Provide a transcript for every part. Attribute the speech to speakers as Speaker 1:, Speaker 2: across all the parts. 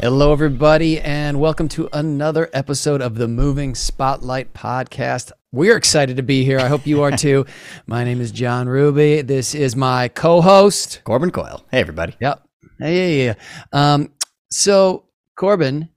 Speaker 1: Hello, everybody, and welcome to another episode of the Moving Spotlight Podcast. We're excited to be here. I hope you are too. my name is John Ruby. This is my co-host
Speaker 2: Corbin Coyle. Hey, everybody.
Speaker 1: Yep. Hey, yeah, yeah. Um, so Corbin,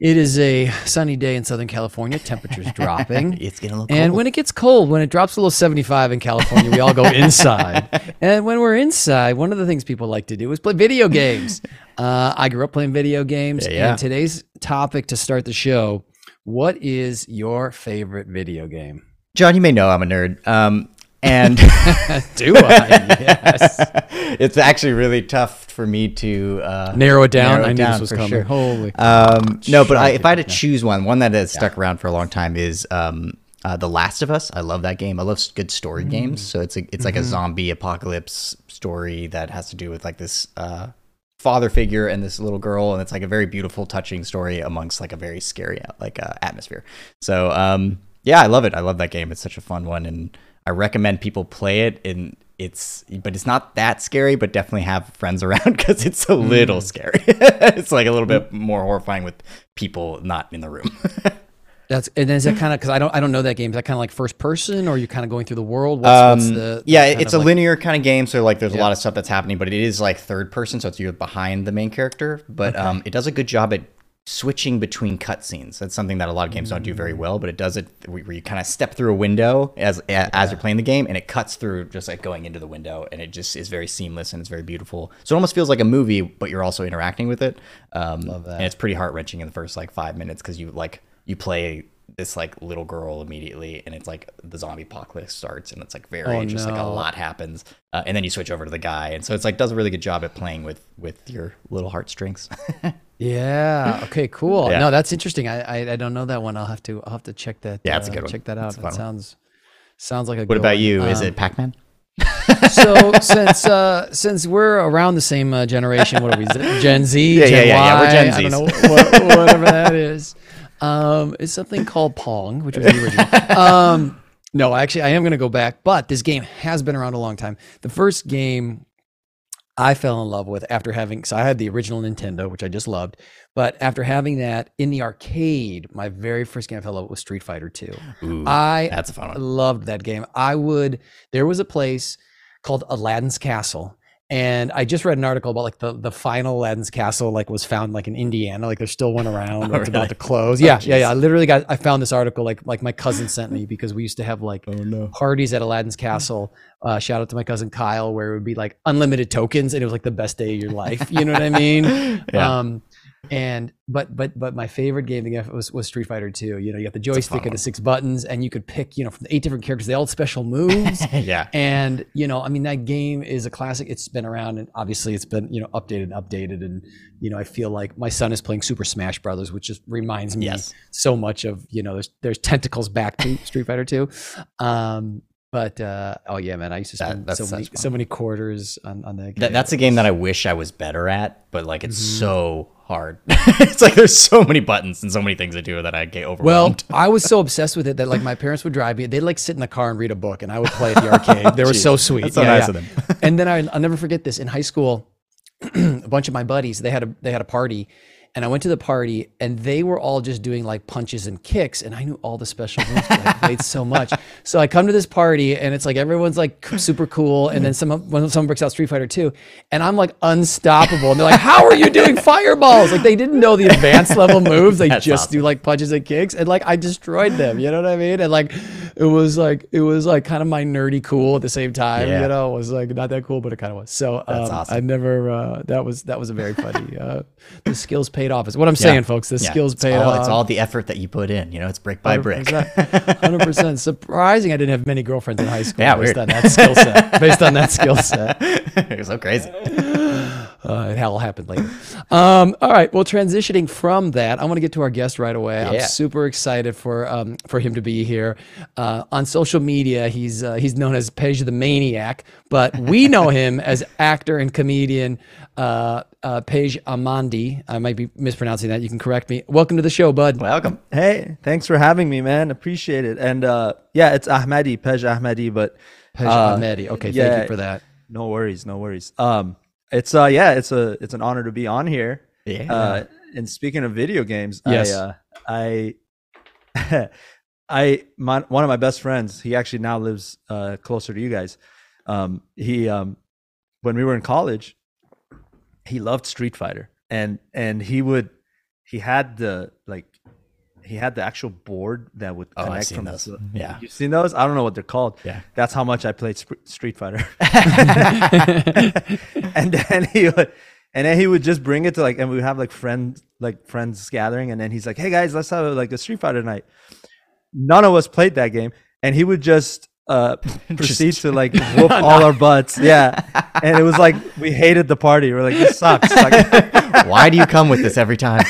Speaker 1: it is a sunny day in Southern California. Temperatures dropping.
Speaker 2: it's getting a little cold.
Speaker 1: And when it gets cold, when it drops a below 75 in California, we all go inside. and when we're inside, one of the things people like to do is play video games. Uh, I grew up playing video games.
Speaker 2: Yeah, yeah.
Speaker 1: And today's topic to start the show what is your favorite video game?
Speaker 2: John, you may know I'm a nerd. Um, and
Speaker 1: Do I? yes.
Speaker 2: it's actually really tough for me to uh,
Speaker 1: Narrow it down.
Speaker 2: narrow it
Speaker 1: I knew
Speaker 2: down
Speaker 1: this was coming.
Speaker 2: sure.
Speaker 1: Holy.
Speaker 2: Um, no, but I, if I had to choose one, one that has stuck around for a long time is um, uh, The Last of Us. I love that game. I love good story
Speaker 1: Mm.
Speaker 2: games. So it's a, it's like
Speaker 1: Mm-hmm.
Speaker 2: a zombie apocalypse story that has to do with like this uh, father figure and this little girl, and it's like a very beautiful, touching story amongst like a very scary like uh, atmosphere. So um, yeah, I love it. I love that game. It's such a fun one, and I recommend people play it. And it's but it's not that scary, but definitely have friends around because it's a
Speaker 1: Mm.
Speaker 2: little scary. it's like a little bit more horrifying with people not in the room.
Speaker 1: That's and is that kind of because I don't I don't know that game. Is that kind of like first person, or are you kind of going through the world? What's, what's
Speaker 2: Um,
Speaker 1: the
Speaker 2: yeah, it's a
Speaker 1: like-
Speaker 2: linear kind of game, so like there's a lot of stuff that's happening, but it is like third person, so it's you're behind the main character. But um, it does a good job at switching between cutscenes. That's something that a lot of games don't do
Speaker 1: Mm.
Speaker 2: very well, but it does it where you kind of step through a window as as you're playing the game, and it cuts through just like going into the window, and it just is very seamless and it's very beautiful. So it almost feels like a movie, but you're also interacting with it. Um,
Speaker 1: Love that.
Speaker 2: And it's pretty heart wrenching in the first like five minutes because you like you play this like little girl immediately and it's like the zombie apocalypse starts and it's like very
Speaker 1: Oh,
Speaker 2: just like a lot happens uh, and then you switch over to the guy and so it's like does a really good job at playing with with your little heartstrings
Speaker 1: Yeah. Okay. Cool.
Speaker 2: Yeah.
Speaker 1: No, that's interesting. I, I I don't know that one. I'll have to I'll have to check that.
Speaker 2: Yeah, a
Speaker 1: uh,
Speaker 2: good one.
Speaker 1: Check that out. That
Speaker 2: one.
Speaker 1: sounds sounds like a.
Speaker 2: what about
Speaker 1: one.
Speaker 2: you is
Speaker 1: Um,
Speaker 2: it pac-man
Speaker 1: so since uh since we're around the same uh, generation, what are we? Gen Z.
Speaker 2: Yeah,
Speaker 1: Gen
Speaker 2: yeah, yeah, yeah, we're
Speaker 1: Y?
Speaker 2: Gen
Speaker 1: I don't know what, whatever that is. Um, it's something called Pong, which was the original. Um, no, actually, I am going to go back, but this game has been around a long time. The first game I fell in love with after having, so I had the original Nintendo, which I just loved, but after having that in the arcade, my very first game I fell in love with was Street Fighter 2.
Speaker 2: Ooh,
Speaker 1: I
Speaker 2: that's a fun one I
Speaker 1: loved that game. I would. There was a place called Aladdin's Castle, and I just read an article about like the the final Aladdin's Castle like was found like in Indiana. Like there's still one around.
Speaker 2: Oh,
Speaker 1: It's about to close.
Speaker 2: Oh,
Speaker 1: Yeah, yeah, yeah. I literally got. I found this article like like my cousin sent me because we used to have like
Speaker 2: oh no
Speaker 1: parties at Aladdin's Castle. Uh, shout out to my cousin Kyle, where it would be like unlimited tokens, and it was like the best day of your life. You know what I mean?
Speaker 2: Yeah.
Speaker 1: Um, and but but but my favorite game again was was Street Fighter 2. You know, you got the joystick and the six buttons, and you could pick you know from the eight different characters. They all had special moves.
Speaker 2: yeah
Speaker 1: And you know, I mean, that game is a classic. It's been around, and obviously, it's been you know updated and updated. And you know, I feel like my son is playing Super Smash Brothers, which just reminds me
Speaker 2: Yes.
Speaker 1: so much of you know, there's there's tentacles back to Street Fighter Two. Um, but uh, oh yeah, man, I used to spend
Speaker 2: that's
Speaker 1: so many so many quarters on on that game.
Speaker 2: that, that's a game that I wish I was better at, but like it's
Speaker 1: Mm-hmm.
Speaker 2: so hard. it's like there's so many buttons and so many things to do that I get overwhelmed. Well.
Speaker 1: I was so obsessed with it that like my parents would drive me. They'd like sit in the car and read a book, and I would play at the arcade. They were so sweet.
Speaker 2: That's so nice of them.
Speaker 1: and then I, I'll never forget this. In high school, a bunch of my buddies they had a they had a party, and I went to the party, and they were all just doing like punches and kicks, and I knew all the special moves. I played so much. So I come to this party, and it's like everyone's like super cool, and then someone when someone breaks out Street Fighter Two, and I'm like unstoppable, and they're like, "How are you doing fireballs?" Like they didn't know the advanced level moves. They
Speaker 2: That's
Speaker 1: just
Speaker 2: awesome.
Speaker 1: do like punches and kicks, and like I destroyed them. You know what I mean? And like it was like it was like kind of my nerdy cool at the same time.
Speaker 2: Yeah.
Speaker 1: You know, it was like not that cool, but it kind of was. So um,
Speaker 2: That's awesome.
Speaker 1: I never. Uh, that was that was a very funny. Uh, the skills paid off. Is what I'm saying, folks. The
Speaker 2: Yeah,
Speaker 1: skills
Speaker 2: it's
Speaker 1: paid
Speaker 2: all,
Speaker 1: off.
Speaker 2: It's all the effort that you put in. You know, it's brick by brick.
Speaker 1: Hundred percent. Surprising, I didn't have many girlfriends in high school.
Speaker 2: Yeah,
Speaker 1: based
Speaker 2: weird.
Speaker 1: on that skill set. Based on that skill set.
Speaker 2: it's so crazy.
Speaker 1: Uh, it all happened later. Um, all right. Well, transitioning from that, I want to get to our guest right away. I'm super excited for um, for him to be here. Uh, on social media, he's uh, he's known as Pej the Maniac, but we know him as actor and comedian uh, uh, Pej Amandi. I might be mispronouncing that. You can correct me. Welcome to the show, bud.
Speaker 2: Welcome.
Speaker 3: Hey, thanks for having me, man. Appreciate it. And uh, yeah, it's Ahmadi, Pej Ahmadi, but
Speaker 1: Pej
Speaker 3: uh,
Speaker 1: Ahmadi. Okay, thank you for that.
Speaker 3: no worries, no worries. Um, it's uh, yeah, it's a it's an honor to be on here.
Speaker 2: Yeah.
Speaker 3: Uh, and speaking of video games,
Speaker 1: Yes.
Speaker 3: I, uh, I, I, my, one of my best friends, he actually now lives uh, closer to you guys. Um, he, um, when we were in college, he loved Street Fighter, and and he would, he had the like, he had the actual board that would
Speaker 2: Oh,
Speaker 3: connect from
Speaker 2: those.
Speaker 3: the-
Speaker 2: Yeah.
Speaker 3: You've seen those? I don't know what they're called.
Speaker 2: Yeah.
Speaker 3: That's how much I played Sp- Street Fighter. and then he would and then he would just bring it to like and we would have like friends like friends gathering and then he's like hey guys let's have like a street fighter night none of us played that game and he would just uh proceed to like whoop all our butts yeah and it was like we hated the party we're like this sucks like
Speaker 2: Why do you come with this every time?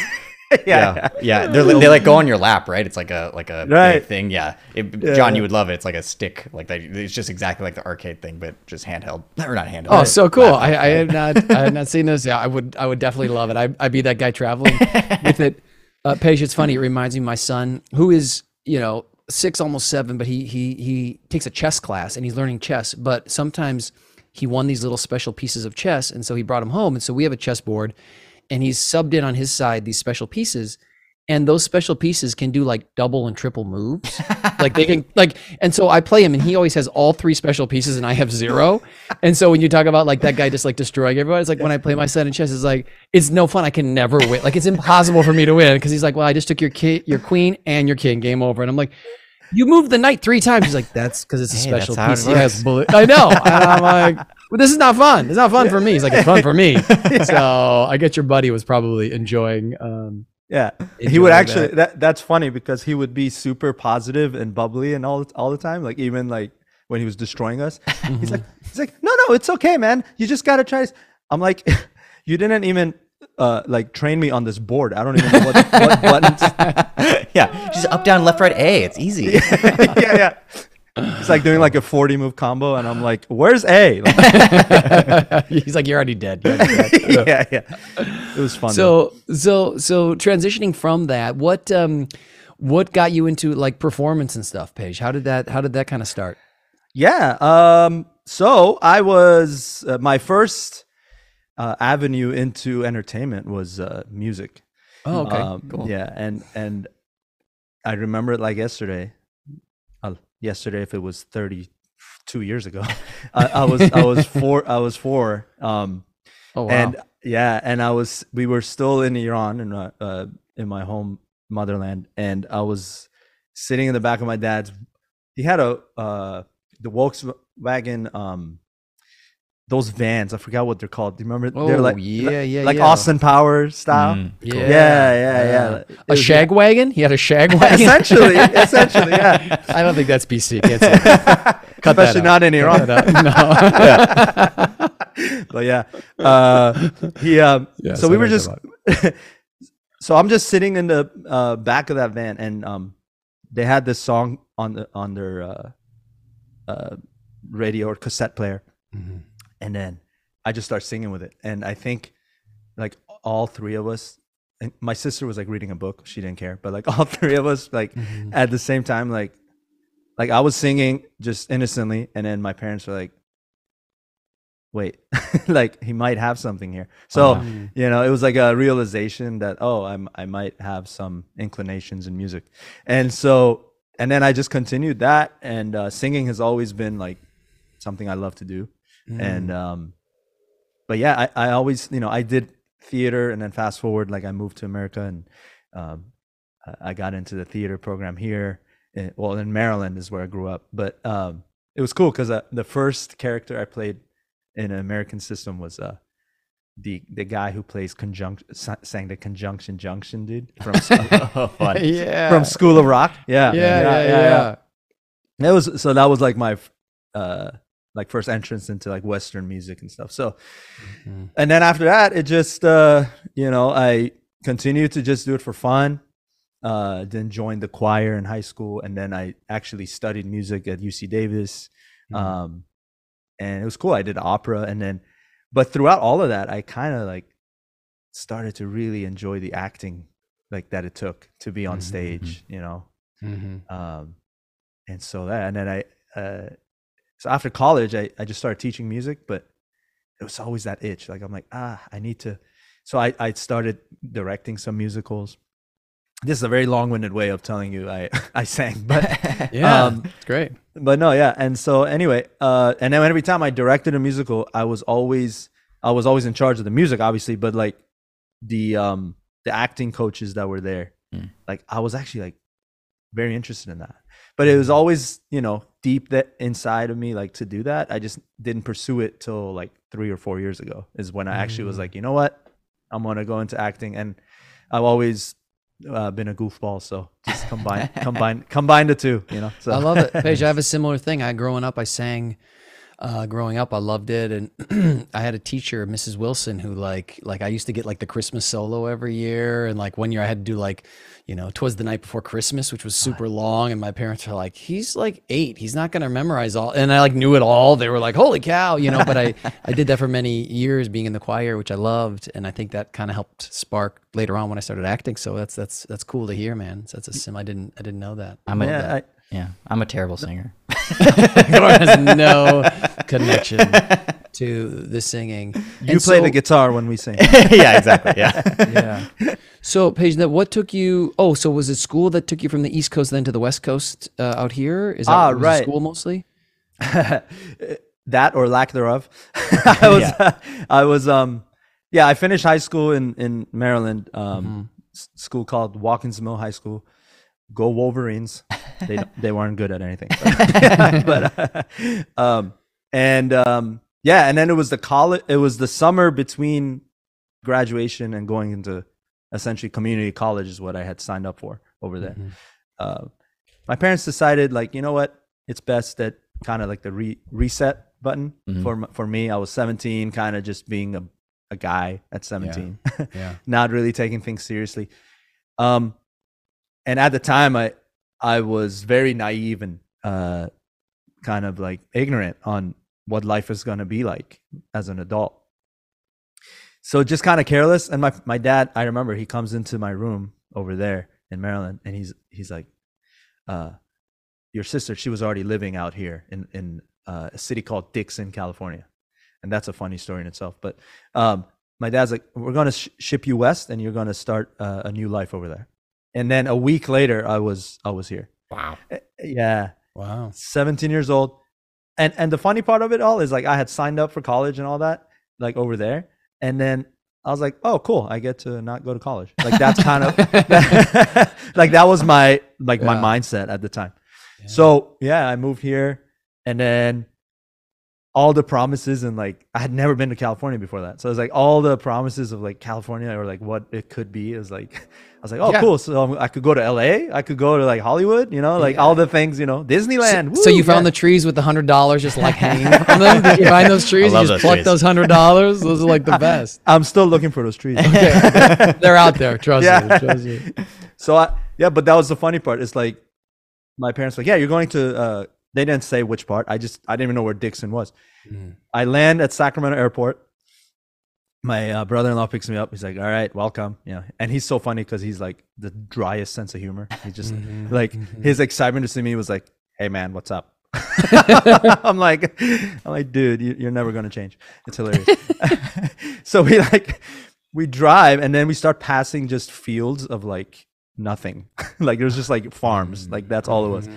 Speaker 3: yeah,
Speaker 2: yeah, yeah. They're, they like go on your lap, right? It's like a like a
Speaker 3: Right.
Speaker 2: thing. Yeah. It,
Speaker 3: Yeah.
Speaker 2: John, you would love it. It's like a stick, like that. It's just exactly like the arcade thing, but just handheld or not handheld.
Speaker 1: Oh,
Speaker 2: but
Speaker 1: so cool! I, I have not, I have not seen this. Yeah, I would, I would definitely love it. I, I'd be that guy traveling with it. Uh, Pej, it's funny. It reminds me of my son, who is, you know, six, almost seven, but he he he takes a chess class and he's learning chess. But sometimes he won these little special pieces of chess, and so he brought them home. And so we have a chess board, and he's subbed in on his side these special pieces. And those special pieces can do like double and triple moves. like they can like and so I play him and he always has all three special pieces and I have zero. And so when you talk about like that guy just like destroying everybody, it's like when I play my son in chess, it's like it's no fun. I can never win. Like it's impossible for me to win because he's like, well, I just took your ki- your queen and your king. Game over. And I'm like, you moved the knight three times. He's like, that's because it's a
Speaker 2: Hey,
Speaker 1: special
Speaker 2: it
Speaker 1: piece. Has bullet. I know. And I'm like, well, this is not fun. It's not fun for me. He's like, it's fun for me. So I get your buddy was probably enjoying. Um,
Speaker 3: yeah he would actually
Speaker 1: that.
Speaker 3: that. that's funny because he would be super positive and bubbly and all all the time like even like when he was destroying us he's like he's like no no it's okay man you just gotta try this i'm like you didn't even uh like train me on this board i don't even know what, what buttons
Speaker 2: yeah, just up, down, left, right, A. It's easy.
Speaker 3: yeah yeah it's like doing like a 40 move combo and i'm like where's a Like,
Speaker 1: he's like, you're already dead. You're already dead.
Speaker 3: yeah yeah it was fun though.
Speaker 1: So so so transitioning from that, what um what got you into like performance and stuff, Pej? How did that how did that kind of start?
Speaker 3: Yeah. Um. So I was uh, my first uh, avenue into entertainment was uh, music.
Speaker 1: Oh, okay.
Speaker 3: Um,
Speaker 2: cool.
Speaker 3: Yeah, and and I remember it like yesterday. Yesterday, if it was thirty two years ago, I, I was I was four. I was four. Um.
Speaker 1: oh wow.
Speaker 3: And yeah, and I was we were still in Iran and uh, uh, in my home motherland, and I was sitting in the back of my dad's. He had a uh, the Volkswagen um those vans. I forgot what they're called. Do you remember?
Speaker 1: oh
Speaker 3: they're like
Speaker 1: yeah, yeah,
Speaker 3: like
Speaker 1: yeah.
Speaker 3: Austin Powers style.
Speaker 2: Mm,
Speaker 1: Yeah.
Speaker 2: cool.
Speaker 3: Yeah, yeah, yeah. It
Speaker 1: A
Speaker 3: was-
Speaker 1: shag wagon? He had a shag wagon.
Speaker 3: essentially, essentially, yeah.
Speaker 1: I don't think that's PC. Can't say that. Cut that
Speaker 3: Especially
Speaker 1: out.
Speaker 3: not in Iran.
Speaker 1: Cut that out. No.
Speaker 3: but yeah, uh, he. Um,
Speaker 1: Yeah,
Speaker 3: so we were just. so I'm just sitting in the uh, back of that van, and um, they had this song on the on their uh, uh, radio or cassette player,
Speaker 1: Mhm.
Speaker 3: And then I just start singing with it, and I think like all three of us. And my sister was like reading a book; she didn't care. But like all three of us, like
Speaker 1: Mhm.
Speaker 3: at the same time, like like I was singing just innocently, and then my parents were like, "Wait, like he might have something here." So.
Speaker 1: Mhm.
Speaker 3: you know, it was like a realization that oh, I'm I might have some inclinations in music, and so and then I just continued that, and uh, singing has always been like something I love to do,
Speaker 1: Mm.
Speaker 3: and um, but yeah, I I always you know I did theater, and then fast forward like I moved to America, and um, I- got into the theater program here. in- well, in Maryland is where I grew up, but um, it was cool because uh, the first character I played in an American system was uh, the the guy who plays conjunction sang the conjunction junction dude from
Speaker 2: oh,
Speaker 1: yeah.
Speaker 3: from School of Rock. Yeah,
Speaker 1: yeah, yeah, yeah.
Speaker 3: That was so that was like my uh like first entrance into like Western music and stuff. So
Speaker 1: Mhm.
Speaker 3: and then after that, it just uh you know I continued to just do it for fun. Uh, then joined the choir in high school, and then I actually studied music at UC Davis.
Speaker 1: Mhm.
Speaker 3: um and it was cool i did opera and then but throughout all of that i kind of like started to really enjoy the acting like that it took to be on
Speaker 1: Mhm,
Speaker 3: stage you know
Speaker 1: Mhm.
Speaker 3: um and so that and then i uh so after college i, I just started teaching music but it was always that itch like i'm like ah i need to so I I started directing some musicals. This is a very long-winded way of telling you I I sang, but
Speaker 1: Yeah,
Speaker 3: um,
Speaker 1: it's great.
Speaker 3: but no, yeah. And so anyway, uh, and then every time I directed a musical, I was always I was always in charge of the music, obviously, but like the um the acting coaches that were there,
Speaker 2: Mm.
Speaker 3: like I was actually like very interested in that. But it was always, you know, deep that inside of me, like to do that. I just didn't pursue it till like three or four years ago. Is when I actually was
Speaker 1: Mm.
Speaker 3: like, you know what, I'm gonna go into acting, and I've always uh, been a goofball, so just combine, combine, combine the two, you know. So
Speaker 1: I love it. Pej, I have a similar thing. I growing up, I sang. Uh, growing up, I loved it, and I had a teacher, Mrs. Wilson, who like like I used to get like the Christmas solo every year, and like one year I had to do like, you know, "Twas the Night Before Christmas," which was super long, and my parents were like, "He's like eight, he's not gonna memorize all," and I like knew it all. They were like, "Holy cow," you know. But I I did that for many years, being in the choir, which I loved, and I think that kind of helped spark later on when I started acting. So that's that's that's cool to hear, man. So that's a sim. I didn't I didn't know that.
Speaker 2: I'm a,
Speaker 3: yeah, I,
Speaker 2: yeah, I'm a terrible singer.
Speaker 1: Corbin has no connection to the singing.
Speaker 3: you
Speaker 1: And
Speaker 3: play
Speaker 1: so-
Speaker 3: the guitar when we sing.
Speaker 2: yeah, exactly. Yeah.
Speaker 1: Yeah. So, Pej, that what took you? Oh, so was it school that took you from the East Coast then to the West Coast uh, out here? Is that
Speaker 3: Ah, right.
Speaker 1: school mostly?
Speaker 3: that or lack thereof. I was, I was, um, yeah, I finished high school in in Maryland, um, s- school called Watkins Mill High School. Go Wolverines! They they weren't good at anything, but, uh, um, and um, yeah, and then it was the college. It was the summer between graduation and going into essentially community college is what I had signed up for over there.
Speaker 1: Mhm.
Speaker 3: uh, my parents decided like you know what it's best that kind of like the re- reset button
Speaker 2: Mhm.
Speaker 3: for for me i was 17 kind of just being a, a guy at 17
Speaker 1: Yeah.
Speaker 3: not really taking things seriously um and at the time i i was very naive and uh kind of like ignorant on what life is going to be like as an adult. So just kind of careless and my my dad i remember he comes into my room over there in maryland and he's he's like uh your sister she was already living out here in in uh, a city called dixon california. And that's a funny story in itself but um my dad's like we're going to sh- ship you west and you're going to start uh, a new life over there and then a week later i was i was here.
Speaker 2: Wow.
Speaker 3: Eh, yeah.
Speaker 1: Wow.
Speaker 3: 17 years old. And and the funny part of it all is like i had signed up for college and all that like over there. And then i was like oh cool. I get to not go to college. Like that's kind of like that was my like my mindset at the time. So yeah i moved here. And then all the promises and like i had never been to california before that so it was like all the promises of like california or like what it could be is like i was like oh
Speaker 1: Yeah.
Speaker 3: cool so i could go to la i could go to like hollywood you know like all the things you know disneyland
Speaker 1: So, so you
Speaker 3: woo,
Speaker 1: found the trees with the hundred dollars just like hanging from them? Did you find those trees?
Speaker 2: love
Speaker 1: you
Speaker 2: those
Speaker 1: just pluck
Speaker 2: trees.
Speaker 1: those hundred dollars. Those are like the best.
Speaker 3: i'm still looking for those trees Okay.
Speaker 1: They're out there. Trust
Speaker 3: Yeah.
Speaker 1: me. Trust me.
Speaker 3: so I, yeah but that was the funny part it's like my parents were like yeah you're going to uh they didn't say which part i just i didn't even know where dixon was
Speaker 1: Mm.
Speaker 3: I land at Sacramento Airport. My uh, brother-in-law picks me up. He's like, "All right, welcome." You know, and he's so funny because he's like the driest sense of humor. He just
Speaker 1: Mhm,
Speaker 3: like
Speaker 1: mhm.
Speaker 3: his excitement to see me was like, "Hey, man, what's up?" I'm like, I'm like, dude, you, you're never gonna change. It's hilarious. so we like we drive and then we start passing just fields of like nothing. like there's just like farms. Like that's all it was
Speaker 1: Mhm.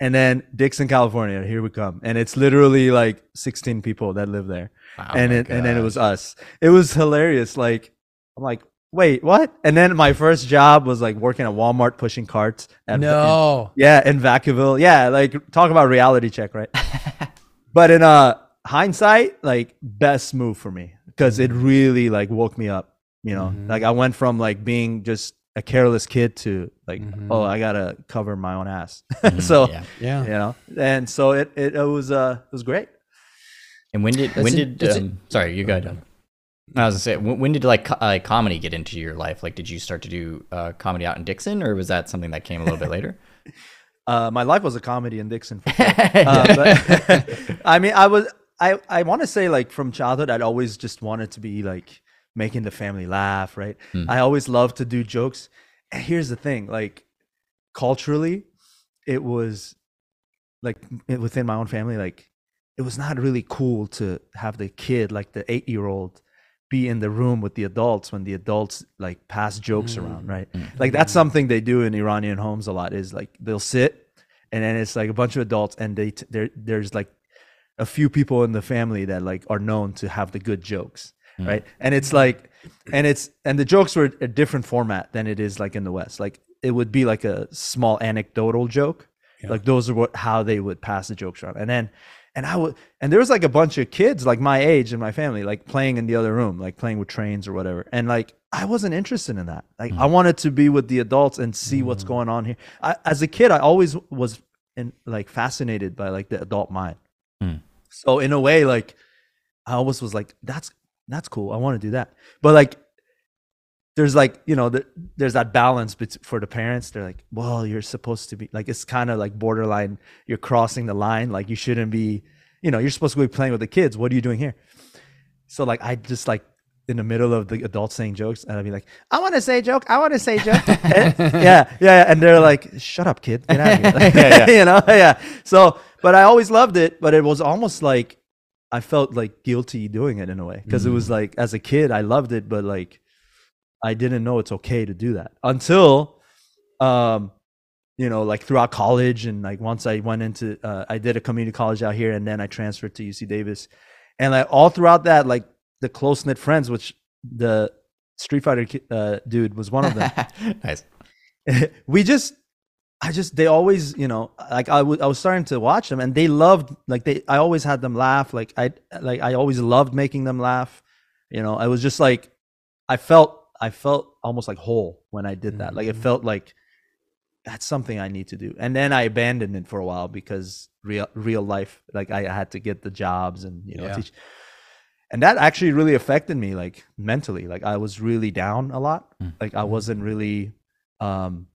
Speaker 3: And then Dixon, California. Here we come, and it's literally like 16 people that live there,
Speaker 2: Wow,
Speaker 3: and it and then it was us. It was hilarious. Like I'm like, wait, what? And then my first job was like working at Walmart pushing carts. At,
Speaker 1: No.
Speaker 3: yeah, in Vacaville. Yeah, like talk about reality check, right? but in uh hindsight, like best move for me because it really like woke me up. You know,
Speaker 1: Mhm.
Speaker 3: like I went from like being just a careless kid to like,
Speaker 1: Mhm.
Speaker 3: oh, I gotta cover my own ass.
Speaker 2: Mhm,
Speaker 3: so
Speaker 2: yeah.
Speaker 1: Yeah.
Speaker 3: you know and so it it, it was uh it was great
Speaker 2: And when did
Speaker 1: That's
Speaker 2: when
Speaker 1: in-
Speaker 2: did
Speaker 1: that's in-
Speaker 2: um, sorry you go ahead. Doug. I was gonna say when, when did like co- uh, comedy get into your life? Like, did you start to do uh, comedy out in Dixon, or was that something that came a little bit later?
Speaker 3: uh my life was a comedy in dixon for sure. uh, but, i mean i was i i want to say like from childhood i'd always just wanted to be like making the family laugh right
Speaker 2: Hmm.
Speaker 3: i always loved to do jokes and here's the thing like culturally it was like within my own family like it was not really cool to have the kid like the eight year old be in the room with the adults when the adults like pass jokes around,
Speaker 1: Mm.
Speaker 3: right? Like that's something they do in Iranian homes a lot. Is like they'll sit and then it's like a bunch of adults and they t- there there's like a few people in the family that like are known to have the good jokes Hmm. right? And it's like and it's and the jokes were a different format than it is like in the west. Like it would be like a small anecdotal joke. Like those are what how they would pass the jokes around. And then and i would and there was like a bunch of kids like my age in my family like playing in the other room like playing with trains or whatever. And like i wasn't interested in that. Like hmm. i wanted to be with the adults and see what's hmm. going on here. I, as a kid i always was in like fascinated by like the adult mind. So in a way, like I always was like, that's that's cool. I want to do that. But like there's like, you know, the, there's that balance bet- for the parents. They're like, well, you're supposed to be like it's kind of like borderline, you're crossing the line. Like you shouldn't be, you know, you're supposed to be playing with the kids. What are you doing here? So like I just like in the middle of the adults saying jokes, and I'd be like, I want to say a joke. I want to say a joke. Eh, yeah, yeah, yeah. And they're like, shut up, kid. Get out of here.
Speaker 2: Yeah, yeah.
Speaker 3: you know, yeah. So, but I always loved it. But it was almost like I felt like guilty doing it in a way because it was like as a kid I loved it, but like I didn't know it's okay to do that until, um, you know, like throughout college and like once I went into, uh, I did a community college out here and then I transferred to UC Davis, and like all throughout that, like the close knit friends, which the Street Fighter uh, dude was one of them.
Speaker 2: nice.
Speaker 3: we just i just they always you know like I wa- I was starting to watch them and they loved like they i always had them laugh. Like i like i always loved making them laugh. You know i was just like i felt i felt almost like whole when i did that. Like it
Speaker 1: Mhm.
Speaker 3: felt like that's something i need to do. And then i abandoned it for a while because real real life like i had to get the jobs and you know
Speaker 1: Yeah.
Speaker 3: teach. And that actually really affected me like mentally. Like i was really down a lot.
Speaker 2: Mm.
Speaker 3: like i wasn't really um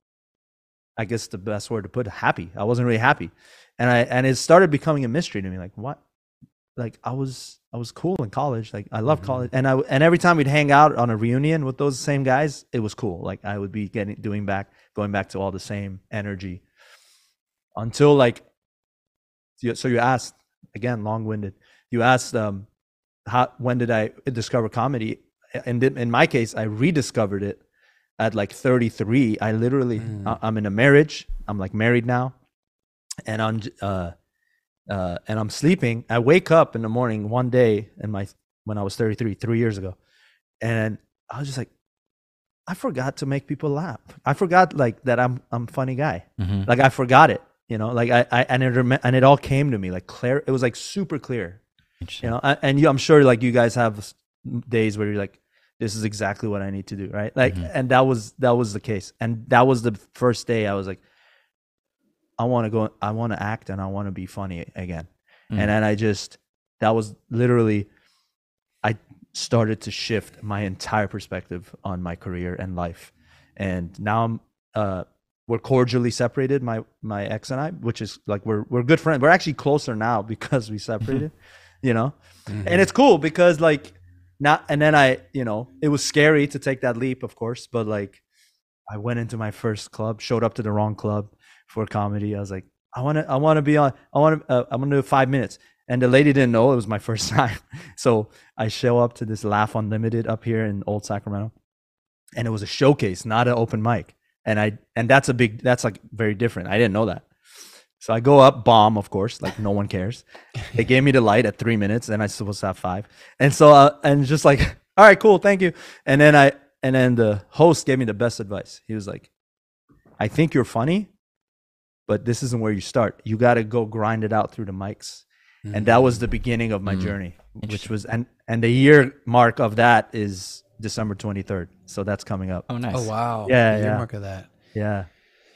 Speaker 3: i guess the best word to put happy. I wasn't really happy. And i and it started becoming a mystery to me like what? Like i was i was cool in college. Like i love
Speaker 1: Mhm.
Speaker 3: college. And i and every time we'd hang out on a reunion with those same guys it was cool. Like i would be getting doing back going back to all the same energy. Until like so you asked again long-winded. You asked um how when did i discover comedy? And in my case i rediscovered it at like 33 i literally
Speaker 1: Mm.
Speaker 3: I- i'm in a marriage. I'm like married now. And i'm uh uh and i'm sleeping. I wake up in the morning one day in my when i was 33 three years ago. And i was just like i forgot to make people laugh. I forgot like that i'm i'm funny guy.
Speaker 2: Mhm.
Speaker 3: like i forgot it you know? Like i, I and it rem- and it all came to me like clear it was like super clear. You know a- and you i'm sure like you guys have days where you're like this is exactly what i need to do right? Like
Speaker 2: Mhm.
Speaker 3: and that was that was the case. And that was the first day i was like i want to go i want to act and i want to be funny again.
Speaker 2: Mm.
Speaker 3: and then i just that was literally i started to shift my entire perspective on my career and life. And now i'm uh we're cordially separated my my ex and i which is like we're we're good friends. We're actually closer now because we separated you know? And it's cool because like not and then i you know it was scary to take that leap of course but like i went into my first club showed up to the wrong club for comedy. I was like i want to i want to be on i want to uh, i'm gonna do five minutes. And the lady didn't know it was my first time. So i show up to this laugh unlimited up here in old sacramento and it was a showcase not an open mic. And i and that's a big that's like very different. I didn't know that so I go up, bomb, of course, like no one cares. They gave me the light at three minutes, and I supposed to have five. And so, uh, and just like, all right, cool, thank you. And then I, and then the host gave me the best advice. He was like, I think you're funny, but this isn't where you start. You got to go grind it out through the mics. And that was the beginning of my
Speaker 2: Mm.
Speaker 3: journey, which was, and and the year mark of that is December 23rd. So that's coming up.
Speaker 2: Oh, nice.
Speaker 1: Oh wow.
Speaker 3: Yeah,
Speaker 1: The
Speaker 3: yeah.
Speaker 1: Mark of that.
Speaker 3: Yeah.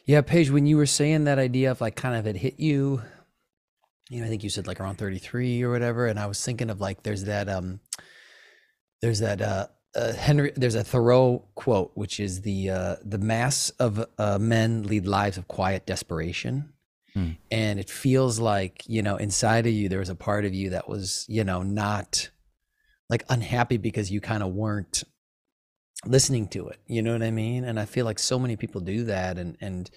Speaker 1: Yeah, Pej, when you were saying that idea of like kind of it hit you, you know, I think you said like around 33 or whatever, and I was thinking of like there's that um there's that uh, uh Henry there's a Thoreau quote which is the uh the mass of uh, men lead lives of quiet desperation.
Speaker 2: Hmm.
Speaker 1: And it feels like, you know, inside of you there was a part of you that was, you know, not like unhappy because you kind of weren't listening to it you know what i mean and i feel like so many people do that and and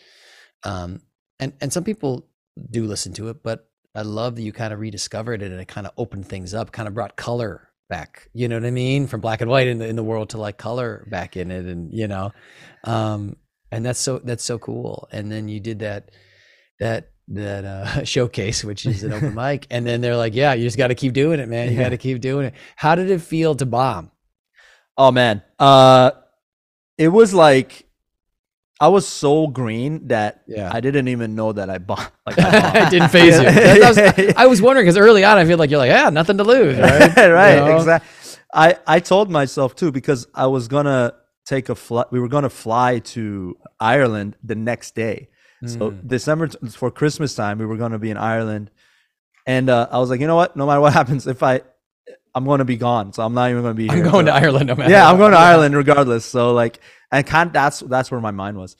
Speaker 1: um and and some people do listen to it but i love that you kind of rediscovered it and it kind of opened things up kind of brought color back. You know what I mean? From black and white in the in the world to like color back in it, and you know, um, and that's so that's so cool. And then you did that that that uh, showcase, which is an open mic, and then they're like, "Yeah, you just got to keep doing it, man. You
Speaker 3: Yeah.
Speaker 1: got to keep doing it." How did it feel to bomb?
Speaker 3: Oh man, uh, it was like I was so green that
Speaker 1: Yeah.
Speaker 3: I didn't even know that I bought. Like, I bombed.
Speaker 1: it didn't phase you. I was, I was wondering because early on, I feel like you're like, "Yeah, nothing to lose." Right?
Speaker 3: right,
Speaker 1: You know?
Speaker 3: exactly. I I told myself too because I was gonna take a flight. We were gonna fly to Ireland the next day. So
Speaker 1: Mm.
Speaker 3: December t- for Christmas time, we were gonna be in Ireland, and uh, I was like, you know what? No matter what happens, if I, I'm gonna be gone. So I'm not even gonna be. Here, I'm
Speaker 1: going
Speaker 3: So-
Speaker 1: to Ireland no matter.
Speaker 3: yeah, I'm going to Ireland regardless. So like, and kind that's that's where my mind was.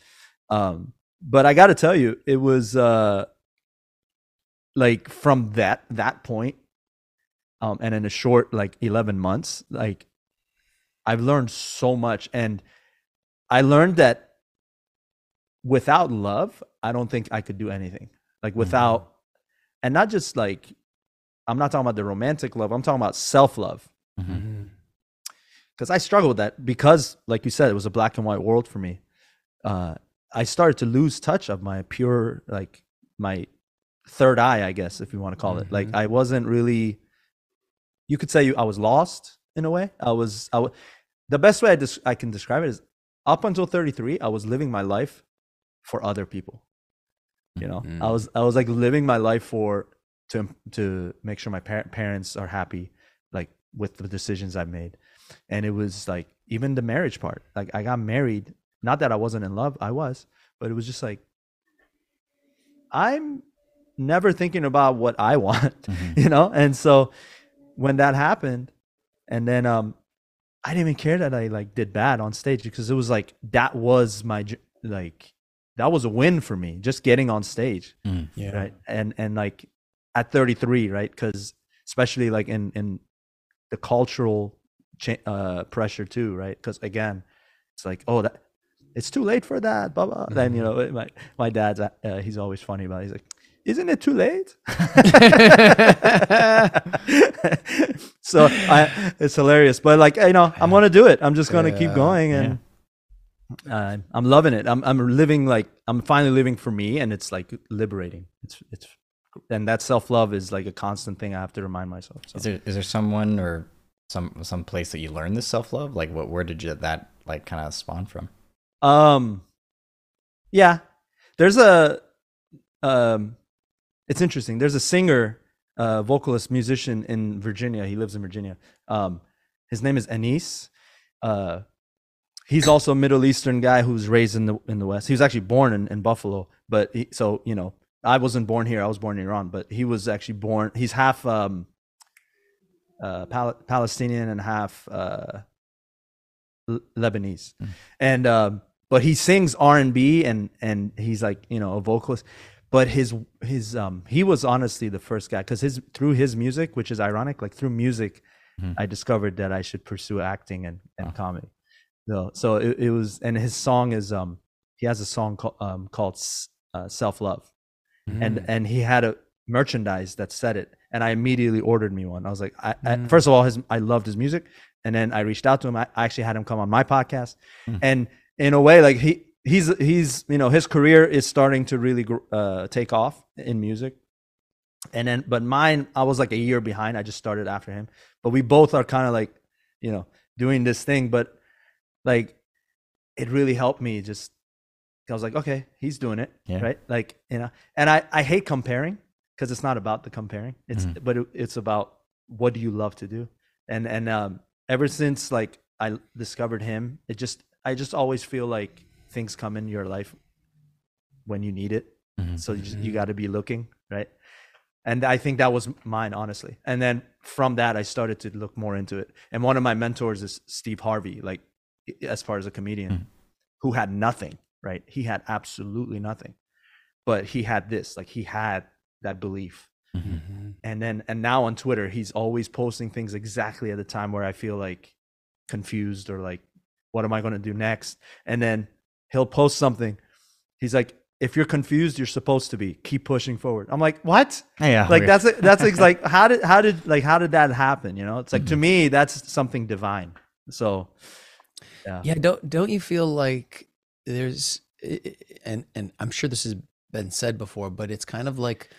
Speaker 3: Um, but I got to tell you, it was uh, like from that that point, um, and in a short like 11 months, like I've learned so much, and I learned that without love, I don't think I could do anything. Like without, and not just like, I'm not talking about the romantic love. I'm talking about self love because I struggle with that because, like you said, it was a black and white world for me. Uh, I started to lose touch of my pure, like my third eye, I guess, if you want to call it. Like
Speaker 1: Mhm.
Speaker 3: I wasn't really. You could say I was lost in a way. I was. I w- the best way I, des- I can describe it is up until 33, I was living my life for other people. You know, I
Speaker 1: Mhm.
Speaker 3: was I was like living my life for to to make sure my par- parents are happy, like with the decisions I made, and it was like even the marriage part. Like I got married, not that I wasn't in love, I was, but it was just like I'm never thinking about what I want,
Speaker 2: Mhm.
Speaker 3: you know. And so when that happened, and then um, I didn't even care that I like did bad on stage because it was like that was my like that was a win for me just getting on stage
Speaker 2: Mm.
Speaker 1: Yeah.
Speaker 3: right and and like at 33 right? Because especially like in in the cultural cha- uh pressure too right? Because again it's like oh that it's too late for that blah blah. Then you know my my dad's uh, uh, he's always funny about it. he's like isn't it too late? So i it's hilarious but like you know i'm gonna do it. I'm just gonna keep going and uh, I'm loving it. I'm I'm living like I'm finally living for me, and it's like liberating. It's it's and that self love is like a constant thing I have to remind myself. So.
Speaker 2: Is there is there someone or some some place that you learned this self love? Like what where did you that like kind of spawn from?
Speaker 3: Um, yeah, there's a um, it's interesting. There's a singer, uh, vocalist, musician in Virginia. He lives in Virginia. Um, his name is Anees. Uh, he's also a Middle Eastern guy who's raised in the in the West. He was actually born in, in Buffalo, but he, so you know, I wasn't born here. I was born in Iran, but he was actually born. He's half um, uh, Pal- Palestinian and half uh, L- Lebanese,
Speaker 2: Mm.
Speaker 3: and um, but he sings R and B and and he's like you know a vocalist. But his his um he was honestly the first guy because his through his music, which is ironic, like through music,
Speaker 2: Mhm.
Speaker 3: I discovered that I should pursue acting and, and
Speaker 2: Oh.
Speaker 3: comedy. So so it, it was and his song is um he has a song called um called uh, self love
Speaker 1: Mm.
Speaker 3: and he had a merchandise that said it and I immediately ordered me one. I was like I, I
Speaker 1: Mm.
Speaker 3: first of all his I loved his music and then I reached out to him. I, I actually had him come on my podcast
Speaker 2: Mm.
Speaker 3: and in a way like he he's he's you know his career is starting to really uh take off in music and then but mine i was like a year behind i just started after him but we both are kind of like you know doing this thing but like it really helped me just i was like okay he's doing it
Speaker 2: Yeah.
Speaker 3: right like you know and i i hate comparing because it's not about the comparing it's
Speaker 2: Mhm.
Speaker 3: but it, it's about what do you love to do and and um ever since like i discovered him it just i just always feel like things come in your life when you need it
Speaker 2: Mhm.
Speaker 3: so you, just, you
Speaker 1: Mhm.
Speaker 3: got to be looking right and i think that was mine honestly and then from that i started to look more into it and one of my mentors is steve harvey like as far as a comedian
Speaker 2: Mhm.
Speaker 3: who had nothing right he had absolutely nothing but he had this like he had that belief
Speaker 2: Mhm.
Speaker 1: Mhm.
Speaker 3: and then and now on twitter he's always posting things exactly at the time where i feel like confused or like what am i going to do next and then he'll post something he's like if you're confused, you're supposed to be. Keep pushing forward. I'm like, what?
Speaker 2: Yeah,
Speaker 3: Like
Speaker 2: weird.
Speaker 3: that's that's ex- like how did how did like how did that happen? You know, it's like to me that's something divine. So
Speaker 1: Yeah. Yeah, don't don't you feel like there's and and I'm sure this has been said before, but it's kind of like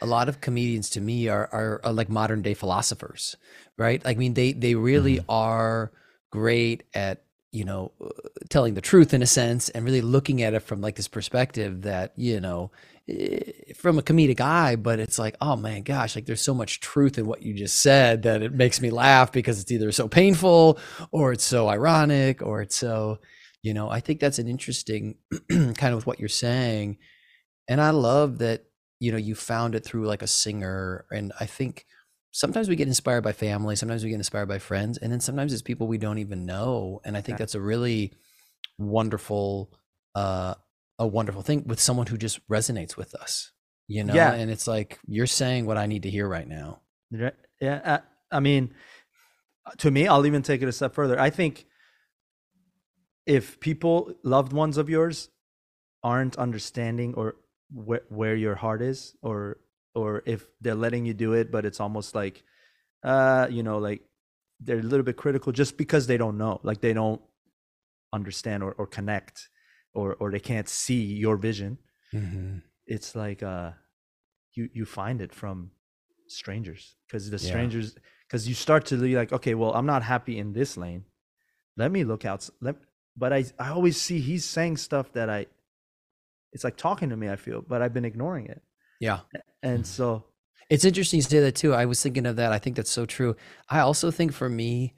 Speaker 1: a lot of comedians to me are are, are like modern day philosophers, right? I mean, they they really are great at you know uh, telling the truth in a sense and really looking at it from like this perspective that you know from a comedic eye but it's like oh man gosh like there's so much truth in what you just said that it makes me laugh because it's either so painful or it's so ironic or it's so you know i think that's an interesting kind of what you're saying and i love that you know you found it through like a singer and i think sometimes we get inspired by family sometimes we get inspired by friends and then sometimes it's people we don't even know and i think
Speaker 3: Yeah.
Speaker 1: that's a really wonderful uh a wonderful thing with someone who just resonates with us you know
Speaker 3: Yeah.
Speaker 1: and it's like you're saying what i need to hear right now
Speaker 3: Yeah, uh, I mean, to me, I'll even take it a step further. I think if people, loved ones of yours, aren't understanding or where where your heart is, or or if they're letting you do it, but it's almost like, uh, you know, like they're a little bit critical just because they don't know, like they don't understand or, or connect, or or they can't see your vision. It's like uh, you you find it from strangers because the strangers because you start to be like okay well i'm not happy in this lane. Let me look out let but i i always see he's saying stuff that i it's like talking to me i feel but i've been ignoring it
Speaker 1: yeah
Speaker 3: and so
Speaker 1: It's interesting you say that too. I was thinking of that. I think that's so true. I also think for me,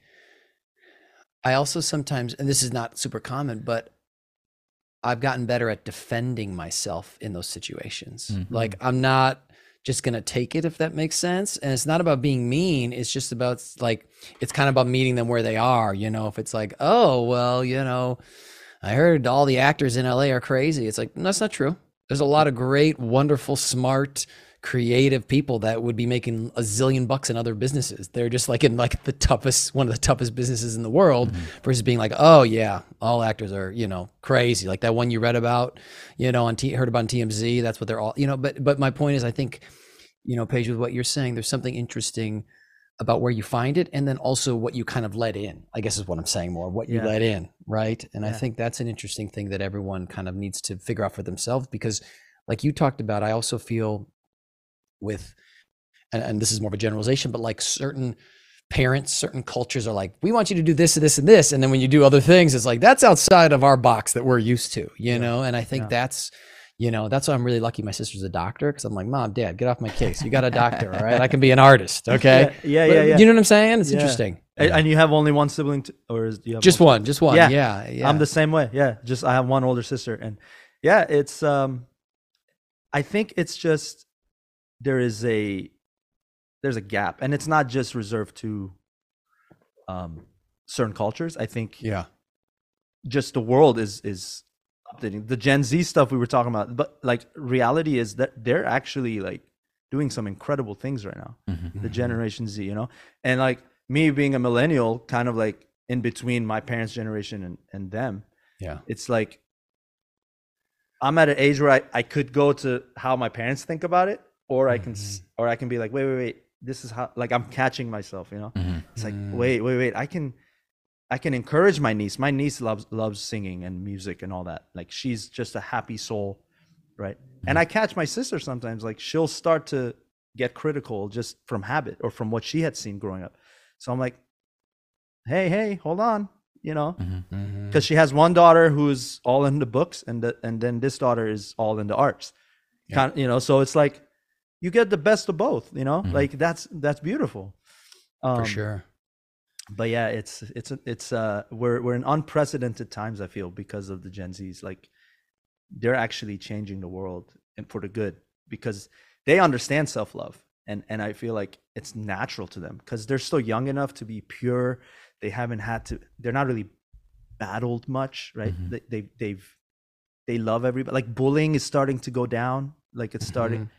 Speaker 1: I also sometimes, and this is not super common, but I've gotten better at defending myself in those situations.
Speaker 2: Mhm.
Speaker 1: Like I'm not just gonna take it if that makes sense. And it's not about being mean. It's just about like it's kind of about meeting them where they are. You know, if it's like, oh well, you know, I heard all the actors in LA are crazy. It's like "No, that's not true. There's a lot of great, wonderful, smart, creative people that would be making a zillion bucks in other businesses. They're just like in like the toughest, one of the toughest businesses in the world, mm-hmm. versus being like, oh yeah, all actors are you know crazy. Like that one you read about, you know, on T- heard about on TMZ. That's what they're all, you know. But but my point is, I think, you know, Pej, with what you're saying, there's something interesting about where you find it and then also what you kind of let in i guess is what i'm saying more what you
Speaker 3: Yeah.
Speaker 1: let in right and i think that's an interesting thing that everyone kind of needs to figure out for themselves because like you talked about i also feel with and, and this is more of a generalization but like certain parents certain cultures are like we want you to do this and this and this and then when you do other things it's like that's outside of our box that we're used to you
Speaker 3: Yeah.
Speaker 1: know and i think
Speaker 3: Yeah.
Speaker 1: that's you know that's why i'm really lucky my sister's a doctor because i'm like mom dad get off my case you got a doctor all right i can be an artist okay
Speaker 3: yeah
Speaker 1: But
Speaker 3: yeah yeah,
Speaker 1: you know what i'm saying it's
Speaker 3: Yeah.
Speaker 1: interesting
Speaker 3: and you have only one sibling or is, you have
Speaker 1: just
Speaker 3: multiple?
Speaker 1: one just one
Speaker 3: Yeah.
Speaker 1: yeah yeah,
Speaker 3: I'm the same way. Yeah, just I have one older sister, and yeah, it's um, I think it's just there is a there's a gap, and it's not just reserved to um certain cultures. I think
Speaker 1: yeah
Speaker 3: just the world is is updating the Gen Z stuff we were talking about, but like reality is that they're actually like doing some incredible things right now
Speaker 2: Mhm.
Speaker 3: the generation Z, you know? And like me being a millennial, kind of like in between my parents' generation and, and them,
Speaker 1: yeah
Speaker 3: it's like I'm at an age where I, I could go to how my parents think about it, or I can s or I can be like, wait, wait, wait, this is how like I'm catching myself, you know?
Speaker 2: Mhm.
Speaker 3: It's like,
Speaker 1: Mm.
Speaker 3: wait, wait, wait, I can I can encourage my niece. My niece loves loves singing and music and all that. Like she's just a happy soul, right? And I catch my sister sometimes like she'll start to get critical just from habit or from what she had seen growing up. So I'm like, hey, hey, hold on, you know,
Speaker 2: Mhm.
Speaker 1: Mhm.
Speaker 3: because she has one daughter who's all into books, and the, and then this daughter is all into arts.
Speaker 1: Yeah.
Speaker 3: Kind, you know, so it's like you get the best of both. You know,
Speaker 2: Mhm.
Speaker 3: like that's that's beautiful.
Speaker 1: for
Speaker 3: Um,
Speaker 1: sure
Speaker 3: But yeah, it's it's it's uh we're we're in unprecedented times. I feel because of the Gen Zs. Like they're actually changing the world and for the good because they understand self love and and I feel like it's natural to them because they're still young enough to be pure. They haven't had to. They're not really battled much, right?
Speaker 2: Mhm.
Speaker 3: They, they they've they love everybody. Like bullying is starting to go down. Like it's starting.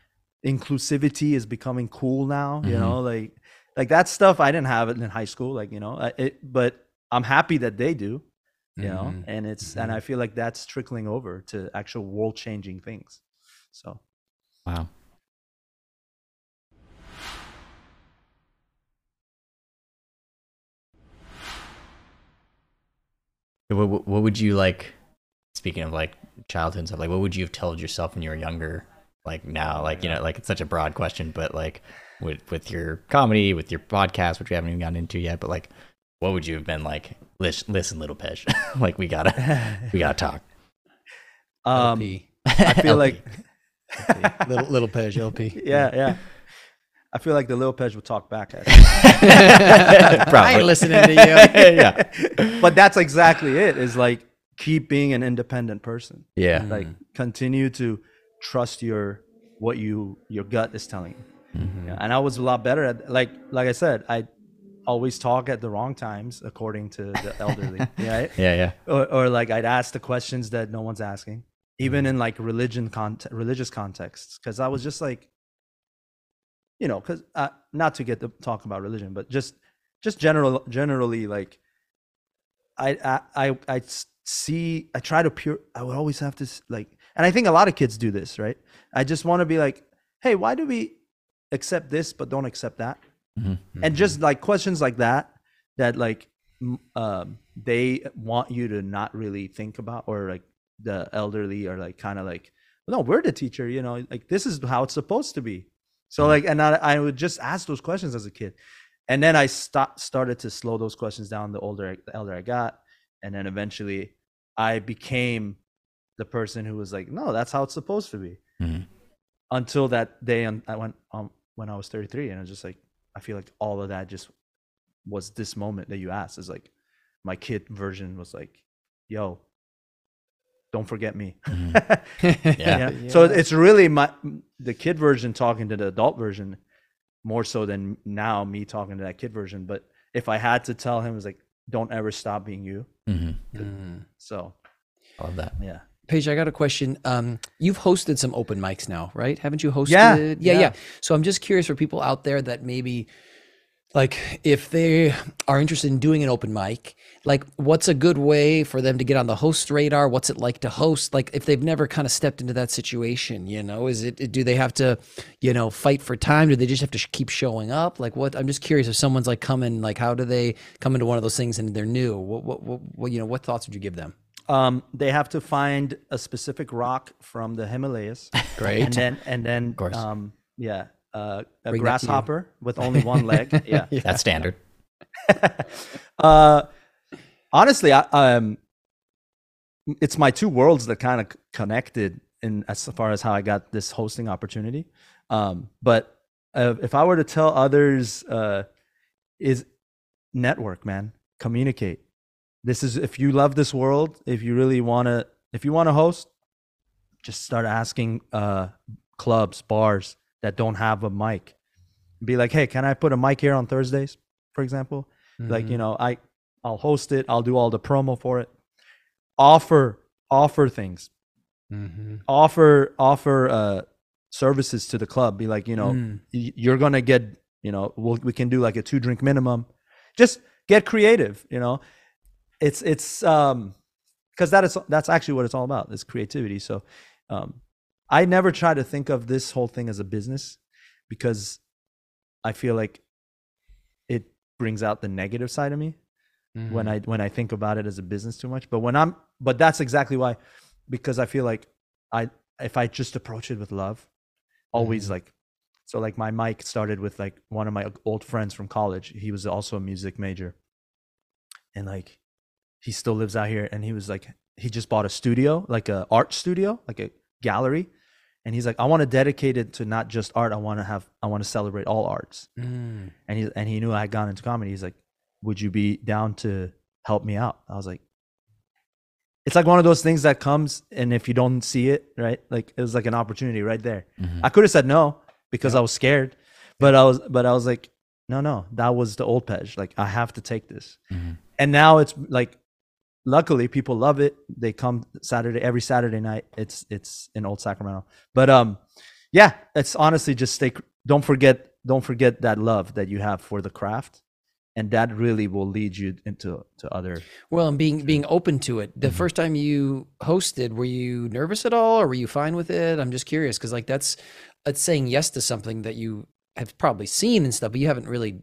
Speaker 3: Inclusivity is becoming cool now. You
Speaker 2: Mhm.
Speaker 3: know, like like that stuff. I didn't have it in high school. Like you know, it, but I'm happy that they do. you know
Speaker 1: Mhm.
Speaker 3: and it's and i feel like that's trickling over to actual world changing things so
Speaker 2: Wow. What, what, what would you like? Speaking of like childhood and stuff, like what would you have told yourself when you were younger? Like now, like you know, like it's such a broad question, but like with with your comedy, with your podcast, which we haven't even gotten into yet, but like, what would you have been like? Listen, listen little Pej, like we gotta we gotta talk.
Speaker 3: um
Speaker 1: LP.
Speaker 3: i feel like
Speaker 1: little little Pej LP.
Speaker 3: yeah yeah i feel like the little pej would talk back at
Speaker 1: I ain't listening to you.
Speaker 2: yeah,
Speaker 3: but that's exactly it is like keep being an independent person
Speaker 2: yeah,
Speaker 3: like continue to trust your what you your gut is telling you. Yeah, and i was a lot better at like like i said i always talk at the wrong times according to the elderly right
Speaker 2: yeah, yeah.
Speaker 3: or, or like i'd ask the questions that no one's asking even in like religion cont- religious contexts because i was just like you know because uh, not to get to talk about religion but just just general generally like I I I see i try to pure i would always have to like and i think a lot of kids do this right? I just want to be like hey why do we accept this but don't accept that?
Speaker 2: Mhm.
Speaker 3: and just like questions like that that like um they want you to not really think about or like the elderly are like kind of like no we're the teacher you know like this is how it's supposed to be. So like and I, I would just ask those questions as a kid. And then i start, started to slow those questions down the older the elder i got. And then eventually i became the person who was like no that's how it's supposed to be
Speaker 2: Mhm.
Speaker 3: until that day and i went um when i was 33 and i was just like i feel like all of that just was this moment that you asked is like my kid version was like yo don't forget me
Speaker 2: Mhm.
Speaker 3: yeah. so it's really my the kid version talking to the adult version more so than now me talking to that kid version but if i had to tell him it's like don't ever stop being you
Speaker 2: Mhm.
Speaker 1: Mm.
Speaker 3: so
Speaker 2: I love that.
Speaker 3: yeah
Speaker 1: Pej, I got a question. Um, you've hosted some open mics now, right? Haven't you hosted?
Speaker 3: Yeah,
Speaker 1: yeah,
Speaker 3: yeah.
Speaker 1: yeah. So I'm just curious for people out there that maybe, like, if they are interested in doing an open mic, like, what's a good way for them to get on the host radar? What's it like to host? Like, if they've never kind of stepped into that situation, you know, is it? Do they have to, you know, fight for time? Do they just have to sh- keep showing up? Like, what? I'm just curious if someone's like coming, like, how do they come into one of those things and they're new? What, what, what, what you know, what thoughts would you give them?
Speaker 3: Um they have to find a specific rock from the himalayas
Speaker 1: Great.
Speaker 3: and then and then
Speaker 2: course.
Speaker 3: um yeah uh, a
Speaker 1: Bring that to you.
Speaker 3: grasshopper with only one leg yeah
Speaker 2: That's standard.
Speaker 3: uh honestly i um it's my two worlds that kind of connected in as far as how i got this hosting opportunity um but uh, if i were to tell others uh is network man communicate this is if you love this world if you really want to if you want to host just start asking uh clubs bars that don't have a mic. Be like hey can i put a mic here on thursdays? For example. Like you know i i'll host it i'll do all the promo for it. Offer offer things.
Speaker 1: Mm-hmm.
Speaker 3: offer offer uh services to the club. Be like you know
Speaker 1: Mm.
Speaker 3: you're gonna get you know we'll, we can do like a two drink minimum. Just get creative you know it's it's um because that is that's actually what it's all about is creativity so um i never try to think of this whole thing as a business because i feel like it brings out the negative side of me when I when I think about it as a business too much. But when I'm but that's exactly why because I feel like I if I just approach it with love, always like so like my mic started with like one of my old friends from college. He was also a music major. And like he still lives out here and he was like he just bought a studio, like a art studio, like a gallery. And he's like, I want to dedicate it to not just art. I want to have I want to celebrate all arts
Speaker 1: Mm.
Speaker 3: and he and he knew I had gone into comedy. He's like, "Would you be down to help me out?" I was like, "It's like one of those things that comes, and if you don't see it, right? Like it was like an opportunity right there.
Speaker 2: Mhm.
Speaker 3: I could have said no because I was scared, but I was, but I was like, no, no, that was the old Pej. Like I have to take this,
Speaker 2: Mhm.
Speaker 3: and now it's like, luckily people love it. They come Saturday every Saturday night. It's it's in Old Sacramento, but um, yeah, it's honestly just stay. Don't forget, don't forget that love that you have for the craft, and that really will lead you into to other
Speaker 1: Well, and being being open to it. The
Speaker 3: Mm-hmm.
Speaker 1: first time you hosted, were you nervous at all, or were you fine with it? I'm just curious because like that's that's saying yes to something that you have probably seen and stuff, but you haven't really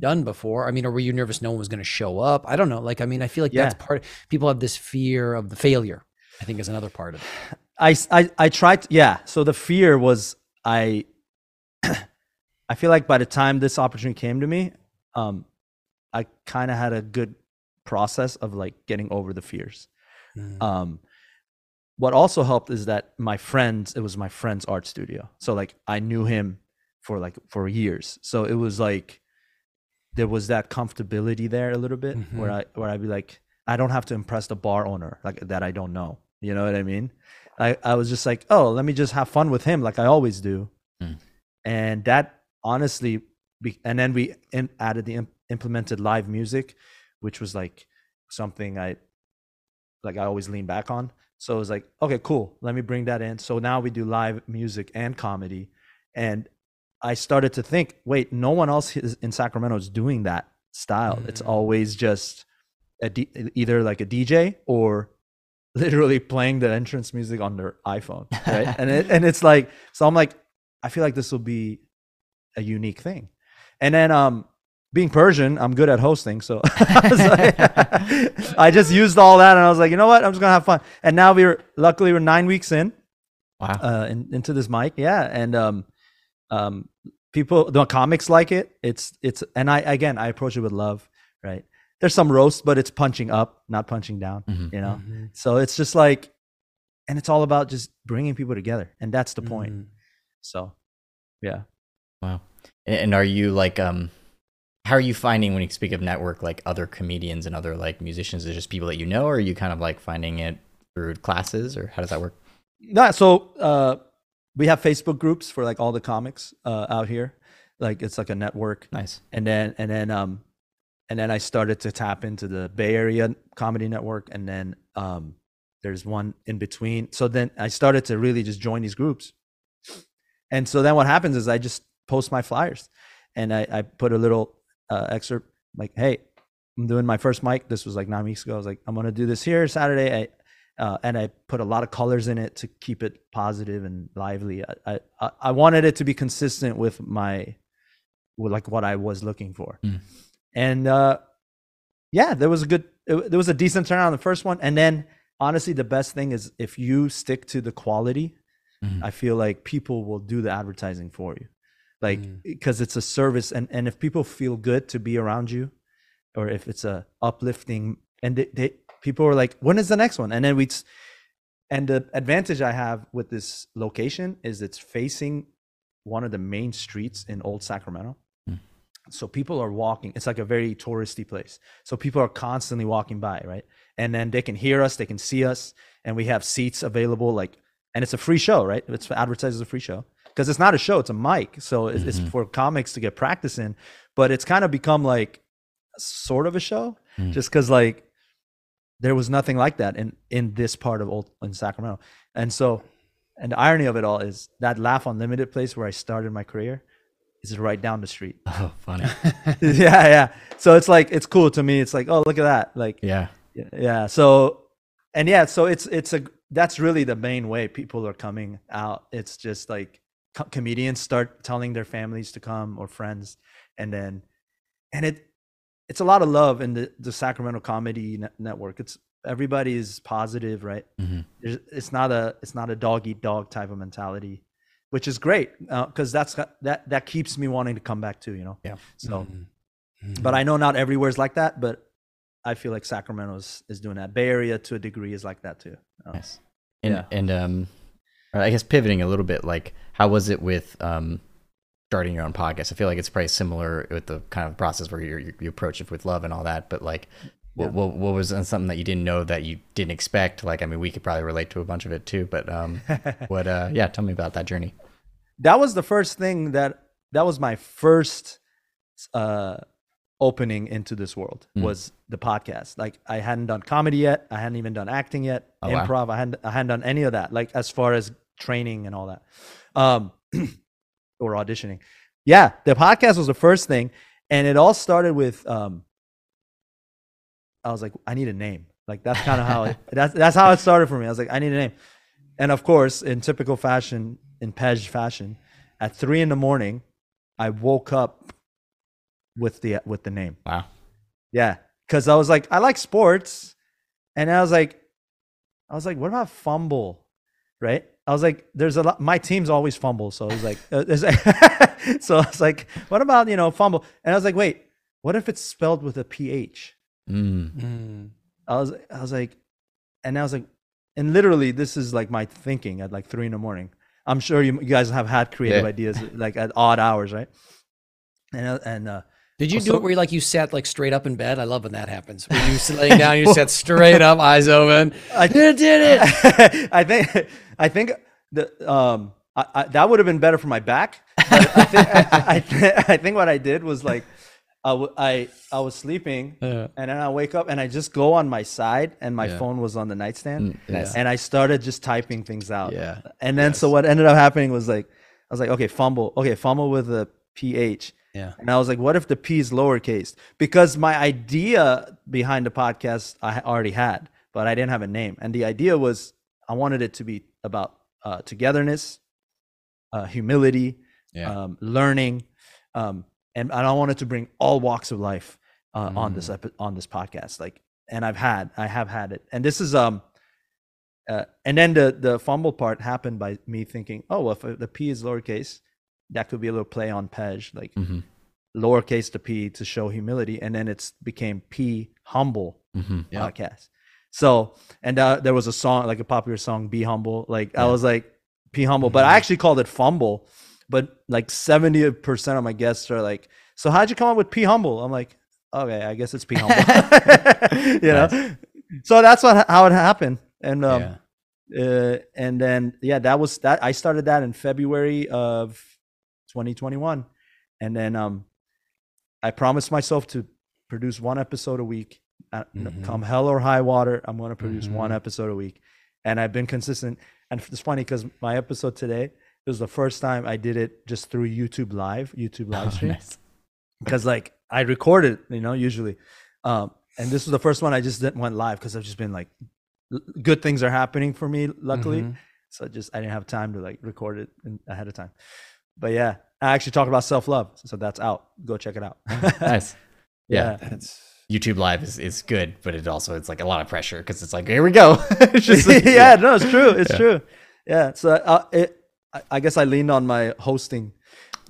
Speaker 1: done before. I mean, or were you nervous no one was going to show up? I don't know. Like, I mean, I feel like that's
Speaker 3: Yeah.
Speaker 1: part. People have this fear of the failure. I think is another part of it.
Speaker 3: i i tried. yeah. So the fear was I. I feel like by the time this opportunity came to me, um, I kind of had a good process of like getting over the fears.
Speaker 1: Mm.
Speaker 3: Um, what also helped is that my friends, it was my friend's art studio. So like I knew him for like for years. So it was like there was that comfortability there a little bit where I where I'd be like, I don't have to impress the bar owner like that I don't know. You know what I mean? I, I was just like, oh, let me just have fun with him like I always do.
Speaker 2: Mm.
Speaker 3: And that honestly, be, and then we in, added the im- implemented live music, which was like something I like I always lean back on. So it was like, okay, cool. Let me bring that in. So now we do live music and comedy. And I started to think, wait, no one else is, in Sacramento is doing that style. It's
Speaker 1: Mm.
Speaker 3: always just a D, either like a DJ or literally playing the entrance music on their iPhone, right? and it, and it's like, so I'm like, I feel like this will be a unique thing. And then um being Persian, I'm good at hosting, so I, like- I just used all that, and I was like, you know what, I'm just gonna have fun. And now we're luckily we're nine weeks in,
Speaker 2: Wow.
Speaker 3: uh, in, into this mic, yeah, and um, um, people, the comics like it. It's it's, and I again, I approach it with love, right? There's some roast, but it's punching up, not punching down,
Speaker 2: Mhm.
Speaker 3: you know.
Speaker 1: Mhm.
Speaker 3: So it's just like, and it's all about just bringing people together, and that's the point.
Speaker 1: Mhm.
Speaker 3: So, yeah.
Speaker 2: Wow. And, and are you like um how are you finding when you speak of network like other comedians and other like musicians? Is it just people that you know or are you kind of like finding it through classes or how does that work?
Speaker 3: No, so uh, we have Facebook groups for like all the comics uh, out here. Like it's like a network,
Speaker 2: Nice.
Speaker 3: and then and then um, and then I started to tap into the Bay Area Comedy Network, and then um, there's one in between. So then I started to really just join these groups, and so then what happens is I just post my flyers, and I, I put a little uh, excerpt like, "Hey, I'm doing my first mic. This was like nine weeks ago. I was like, I'm gonna do this here Saturday. Uh, and I put a lot of colors in it to keep it positive and lively. I, I I wanted it to be consistent with my, with like what I was looking for,
Speaker 2: Mm.
Speaker 3: and uh, yeah, there was a good, it, there was a decent turnout on the first one, and then honestly, the best thing is if you stick to the quality,
Speaker 2: Mhm.
Speaker 3: I feel like people will do the advertising for you, like
Speaker 1: Mm.
Speaker 3: because it's a service, and and if people feel good to be around you, or if it's a uplifting and they, they people are like when is the next one? And then we and the advantage i have with this location is it's facing one of the main streets in old sacramento.
Speaker 2: Hmm.
Speaker 3: so people are walking it's like a very touristy place. So people are constantly walking by right? And then they can hear us they can see us and we have seats available like and it's a free show right? It's advertised as a free show. Because it's not a show it's a mic so it's, it's
Speaker 2: Mhm.
Speaker 3: for comics to get practice in. But it's kind of become like sort of a show
Speaker 2: Mm.
Speaker 3: just because like there was nothing like that in in this part of old in sacramento. And so and the irony of it all is that Laughs Unlimited place where i started my career is right down the street.
Speaker 2: Oh, funny.
Speaker 3: yeah yeah. So it's like it's cool to me. It's like oh look at that. Like
Speaker 2: yeah.
Speaker 3: yeah so and yeah so it's it's a that's really the main way people are coming out. It's just like co- comedians start telling their families to come or friends and then and it it's a lot of love in the the sacramento comedy Net- network it's everybody is positive right
Speaker 2: Mhm.
Speaker 3: It's not a it's not a dog eat dog type of mentality which is great because that's that that keeps me wanting to come back too you know
Speaker 2: Yeah.
Speaker 3: so
Speaker 1: Mhm.
Speaker 3: but I know not everywhere's like that, but I feel like Sacramento is, is doing that. Bay Area to a degree is like that too. Uh,
Speaker 2: Nice. And
Speaker 3: Yeah.
Speaker 2: and um I guess pivoting a little bit, like how was it with um starting your own podcast? I feel like it's probably similar with the kind of process where you you approach it with love and all that, but like what,
Speaker 3: Yeah.
Speaker 2: what, what was something that you didn't know that you didn't expect? Like, I mean, we could probably relate to a bunch of it too, but um, what? Uh, yeah, tell me about that journey.
Speaker 3: that was the first thing that that was my first uh opening into this world
Speaker 2: Mm.
Speaker 3: was the podcast like i hadn't done comedy yet i hadn't even done acting yet
Speaker 2: Oh, wow.
Speaker 3: improv i hadn't i hadn't done any of that like as far as training and all that um or auditioning yeah the podcast was the first thing and it all started with um, I was like, I need a name. Like that's kind of how it, that's that's how it started for me. I was like, I need a name, and of course, in typical fashion, in Pej fashion, at three in the morning, I woke up with the with the name.
Speaker 2: Wow.
Speaker 3: Yeah, because I was like, I like sports, and I was like, I was like, what about fumble, right? I was like, there's a lot. My team's always fumble, so I was like, uh, so I was like, what about you know fumble? And I was like, wait, what if it's spelled with a ph?
Speaker 2: Mm.
Speaker 1: Mm.
Speaker 3: I was I was like, and I was like, and literally this is like my thinking at like three in the morning. I'm sure you, you guys have had creative
Speaker 2: Yeah.
Speaker 3: ideas like at odd hours, right? And uh, and uh,
Speaker 1: Did you
Speaker 3: Oh,
Speaker 1: do it where you like you sat like straight up in bed? I love when that happens. When you sit laying down, you sat straight up, eyes open.
Speaker 3: I
Speaker 1: did it.
Speaker 3: I think I think the um I, I, that would have been better for my back. But I think I, I, th- I think what I did was like I, w- I I was sleeping
Speaker 1: Yeah.
Speaker 3: and then I wake up and I just go on my side and my
Speaker 1: Yeah.
Speaker 3: phone was on the nightstand
Speaker 2: Mm, nice.
Speaker 3: and I started just typing things out.
Speaker 1: Yeah.
Speaker 3: And then so what ended up happening was like I was like okay fumble okay fumble with a ph
Speaker 1: Yeah.
Speaker 3: and I was like, what if the P is lowercase? Because my idea behind the podcast I already had, but I didn't have a name. And the idea was I wanted it to be about uh, togetherness, uh, humility,
Speaker 1: Yeah.
Speaker 3: um, learning, um, and, and I wanted to bring all walks of life uh, on this epi- on this podcast. Like, and I've had, I have had it, and this is um. Uh, and then the the fumble part happened by me thinking, oh, well, if the P is lowercase, that could be a little play on Pej, like
Speaker 2: Mhm.
Speaker 3: lowercase the p to show humility and then it's became p humble
Speaker 2: Mhm.
Speaker 1: Yeah.
Speaker 3: podcast. So and uh, there was a song like a popular song be humble. Like i was like p humble but i actually called it fumble but like 70% of my guests are like so how'd you come up with p humble? I'm like okay i guess it's p humble. You know? So that's what how it happened. And um
Speaker 1: yeah.
Speaker 3: uh, and then yeah that was that i started that in february of 2021 and then um i promised myself to produce one episode a week
Speaker 1: Mhm.
Speaker 3: come hell or high water i'm going to produce one
Speaker 1: Mhm.
Speaker 3: episode a week and i've been consistent and it's funny because my episode today it was the first time i did it just through youtube live youtube live
Speaker 2: Oh,
Speaker 3: stream
Speaker 2: nice.
Speaker 3: because like I recorded, you know, usually, um, and this was the first one I just didn't went live because I've just been like, l- good things are happening for me, luckily.
Speaker 1: Mhm.
Speaker 3: So I just I didn't have time to like record it in, ahead of time. But yeah, I actually talked about self love, so that's out. Go check it out.
Speaker 2: Nice. Yeah.
Speaker 1: That's
Speaker 2: YouTube Live is, is good, but it also it's like a lot of pressure because it's like here we go. It's just like-
Speaker 3: yeah, no, it's true. It's
Speaker 2: Yeah.
Speaker 3: true. Yeah. So uh, it, I, I guess I leaned on my hosting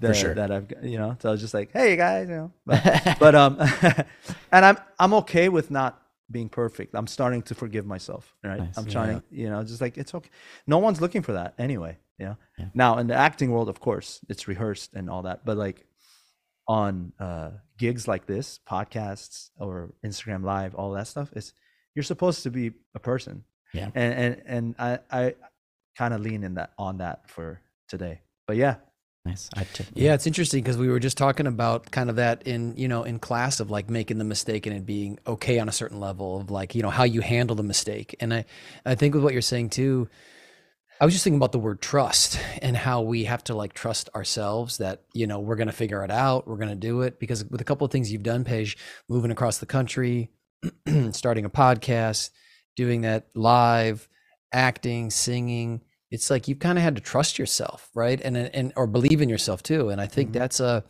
Speaker 3: that,
Speaker 2: sure.
Speaker 3: that I've, got, you know, so I was just like, hey guys, you know, but, but um, and I'm I'm okay with not being perfect. I'm starting to forgive myself. Right.
Speaker 2: Nice.
Speaker 3: I'm trying, you know, just like it's okay. No one's looking for that anyway. You know.
Speaker 2: Yeah.
Speaker 3: Now in the acting world, of course, it's rehearsed and all that, but like on uh gigs like this, podcasts or Instagram Live, all that stuff, is you're supposed to be a person
Speaker 2: Yeah.
Speaker 3: and and and I I kind of lean in that on that for today. But yeah,
Speaker 2: nice. I t-
Speaker 1: Yeah, it's interesting because we were just talking about kind of that in you know in class of like making the mistake and it being okay on a certain level of like you know how you handle the mistake. And I I think with what you're saying too, I was just thinking about the word trust and how we have to like trust ourselves that you know we're gonna figure it out, we're gonna do it because with a couple of things you've done, Pej, moving across the country, starting a podcast, doing that live, acting, singing. It's like you've kind of had to trust yourself, right? And and or believe in yourself too. And I think
Speaker 3: Mhm.
Speaker 1: that's a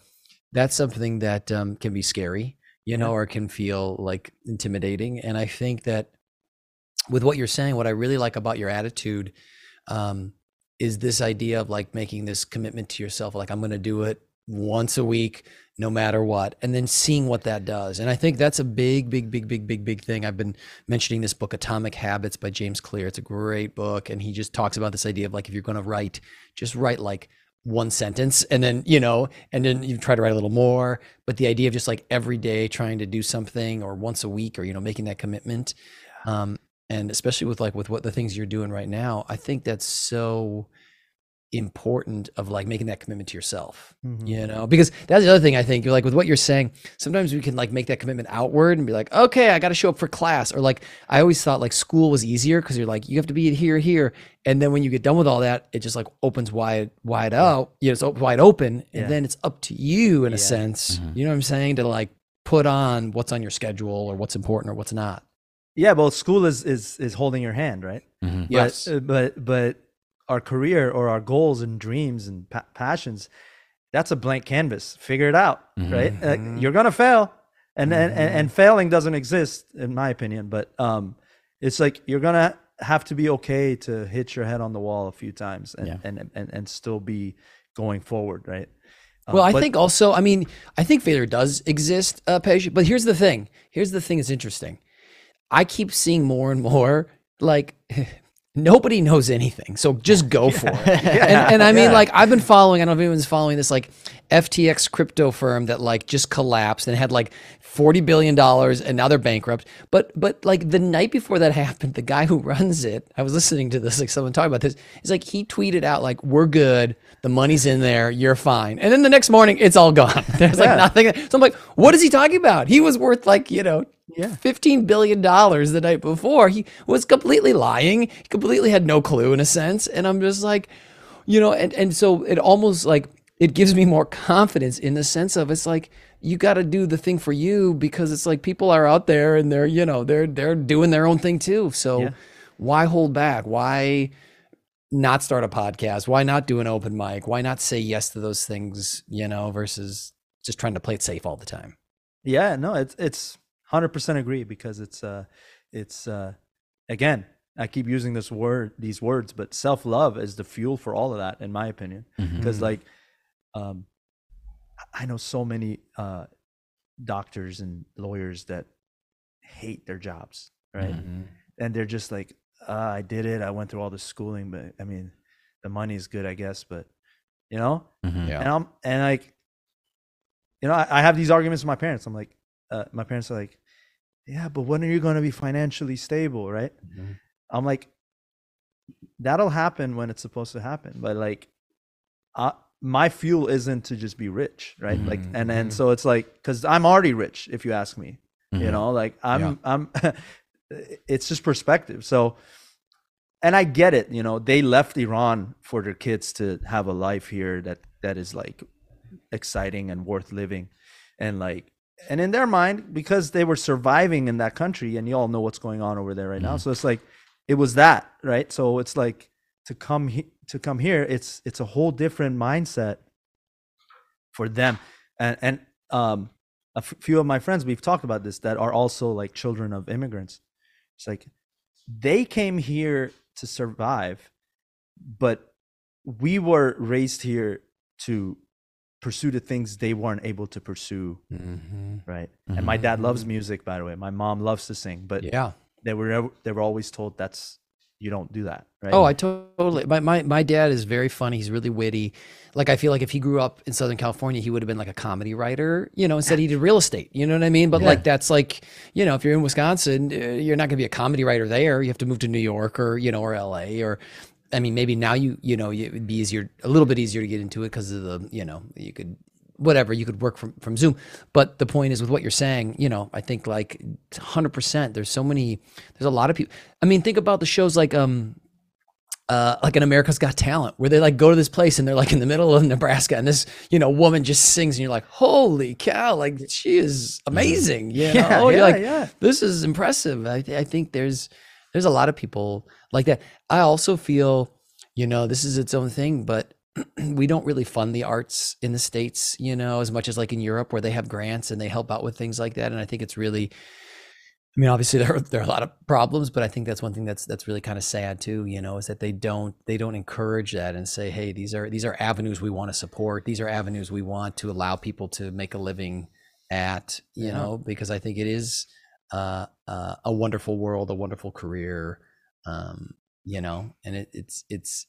Speaker 1: that's something that um, can be scary, you know, or can feel like intimidating. And I think that with what you're saying, what I really like about your attitude um, is this idea of like making this commitment to yourself, like I'm going to do it once a week, no matter what, and then seeing what that does. And I think that's a big, big, big, big, big, big thing. I've been mentioning this book, Atomic Habits by James Clear. It's a great book, and he just talks about this idea of like if you're going to write, just write like one sentence and then you know and then you try to write a little more but the idea of just like every day trying to do something or once a week or you know making that commitment um and especially with like with what the things you're doing right now i think that's so important of like making that commitment to yourself
Speaker 3: Mhm.
Speaker 1: you know because that's the other thing i think you're like with what you're saying sometimes we can like make that commitment outward and be like okay i got to show up for class or like i always thought like school was easier because you're like you have to be here here and then when you get done with all that it just like opens wide wide out you know it's wide open and
Speaker 3: Yeah.
Speaker 1: then it's up to you in a
Speaker 3: Yeah.
Speaker 1: sense
Speaker 2: Mhm.
Speaker 1: you know what i'm saying to like put on what's on your schedule or what's important or what's not
Speaker 3: Yeah, well, school is is is holding your hand, right?
Speaker 2: Mhm.
Speaker 3: But-
Speaker 1: Yes.
Speaker 3: uh, but but our career or our goals and dreams and pa- passions, that's a blank canvas. Figure it out, right?
Speaker 1: Mhm.
Speaker 3: Uh, you're gonna fail, and, and and and failing doesn't exist in my opinion. But um, it's like you're gonna have to be okay to hit your head on the wall a few times and
Speaker 2: Yeah.
Speaker 3: and, and and still be going forward, right? Um,
Speaker 1: Well, I
Speaker 3: but-
Speaker 1: think also, I mean, I think failure does exist, uh, patient. But here's the thing. Here's the thing that's interesting. I keep seeing more and more like nobody knows anything, so just go for it. and, and I mean,
Speaker 3: Yeah.
Speaker 1: like I've been following. I don't know if anyone's following this like FTX crypto firm that like just collapsed and had like forty billion dollars, and now they're bankrupt. But but like the night before that happened, the guy who runs it, I was listening to this like someone talking about this. He's like he tweeted out like we're good, the money's in there, you're fine, and then the next morning it's all gone. There's like
Speaker 3: Yeah.
Speaker 1: nothing. So I'm like, what is he talking about? He was worth like you know.
Speaker 3: Yeah.
Speaker 1: $15 billion the night before. He was completely lying. He completely had no clue in a sense. And I'm just like, you know, and, and so it almost like it gives me more confidence in the sense of it's like you got to do the thing for you because it's like people are out there and they're, you know, they're they're doing their own thing too. So
Speaker 3: Yeah.
Speaker 1: why hold back? Why not start a podcast? Why not do an open mic? Why not say yes to those things, you know, versus just trying to play it safe all the time?
Speaker 3: Yeah, no, it's it's hundred percent agree because it's uh it's uh again, I keep using this word these words, but self love is the fuel for all of that, in my opinion. Because like um I know so many uh doctors and lawyers that hate their jobs, right?
Speaker 2: Mhm.
Speaker 3: And they're just like, uh, I did it, I went through all the schooling, but I mean the money is good, I guess, but you know?
Speaker 2: Mhm.
Speaker 1: Yeah.
Speaker 3: and I'm and like, you know, I, I have these arguments with my parents. I'm like, uh, my parents are like, yeah, but when are you going to be financially stable, right?
Speaker 1: Mhm.
Speaker 3: I'm like, that'll happen when it's supposed to happen, but like, uh, my fuel isn't to just be rich, right? Like, and and
Speaker 1: Mhm.
Speaker 3: so it's like, because I'm already rich, if you ask me, you
Speaker 2: Mhm.
Speaker 3: know, like I'm
Speaker 1: Yeah.
Speaker 3: I'm, it's just perspective. So and I get it, you know, they left Iran for their kids to have a life here that that is like exciting and worth living. And like and in their mind, because they were surviving in that country, and you all know what's going on over there right now.
Speaker 2: Mhm.
Speaker 3: So it's like it was that, right? So it's like to come he- to come here, it's it's a whole different mindset for them. And and um a f- few of my friends we've talked about this that are also like children of immigrants. It's like they came here to survive, but we were raised here to pursue the things they weren't able to pursue,
Speaker 1: Mhm.
Speaker 3: right? And my dad loves music, by the way. My mom loves to sing, but
Speaker 1: Yeah.
Speaker 3: they were they were always told that's you don't do that, right?
Speaker 1: Oh, I totally. My, my my dad is very funny. He's really witty. Like I feel like if he grew up in Southern California, he would have been like a comedy writer. You know, instead he did real estate. You know what I mean? But
Speaker 3: Yeah.
Speaker 1: like that's like you know, if you're in Wisconsin, uh, you're not going to be a comedy writer there. You have to move to New York or you know or L.A. or I mean maybe now you you know it would be easier a little bit easier to get into it because of the you know you could whatever you could work from from zoom but the point is with what you're saying you know i think like 100% there's so many there's a lot of people i mean think about the shows like um uh, like in America's Got Talent, where they like go to this place and they're like in the middle of Nebraska, and this you know woman just sings, and you're like, holy cow, like she is amazing, you know?
Speaker 3: Yeah, yeah,
Speaker 1: like,
Speaker 3: yeah.
Speaker 1: this is impressive. I, I think there's there's a lot of people like that. I also feel, you know, this is its own thing, but we don't really fund the arts in the states, you know, as much as like in Europe where they have grants and they help out with things like that. And I think it's really, I mean, obviously there are, there are a lot of problems, but I think that's one thing that's that's really kind of sad too. You know, is that they don't they don't encourage that and say, hey, these are these are avenues we want to support. These are avenues we want to allow people to make a living at. You
Speaker 3: Yeah.
Speaker 1: know, because I think it is uh, uh, a wonderful world, a wonderful career. Um, you know, and it, it's it's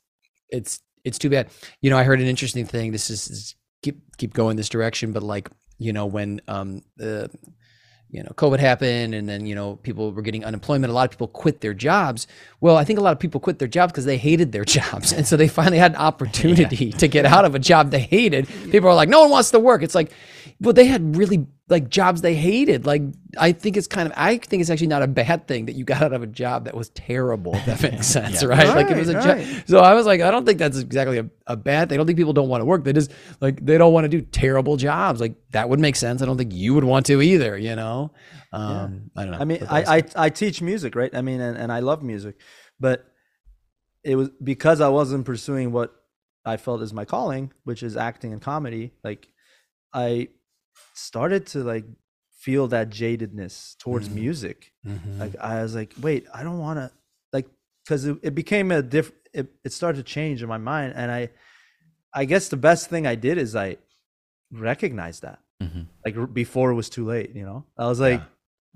Speaker 1: it's it's too bad. You know, I heard an interesting thing. This is, is keep keep going this direction, but like you know when um the you know, COVID happened and then, you know, people were getting unemployment. A lot of people quit their jobs. Well, I think a lot of people quit their jobs because they hated their jobs. And so they finally had an opportunity to get out of a job they hated. People are like, no one wants to work. It's like, well, they had really like jobs they hated. Like, I think it's kind of, I think it's actually not a bad thing that you got out of a job that was terrible, if that makes sense, right? Like, it was a
Speaker 3: Right,
Speaker 1: job. So I was like, I don't think that's exactly a, a bad thing. I don't think people don't want to work. They just like they don't want to do terrible jobs. Like that would make sense. I don't think you would want to either. You know, um, I don't know.
Speaker 3: I mean, I, I I teach music, right? I mean, and, and I love music, but it was because I wasn't pursuing what I felt is my calling, which is acting and comedy. Like, I started to like feel that jadedness towards
Speaker 1: Mhm.
Speaker 3: music.
Speaker 1: Mhm.
Speaker 3: Like, I was like, wait, I don't want to like because it, it became a diff. It, it started to change in my mind, and I, I guess the best thing I did is I recognized that
Speaker 2: Mhm.
Speaker 3: like before it was too late you know i was like
Speaker 1: Yeah.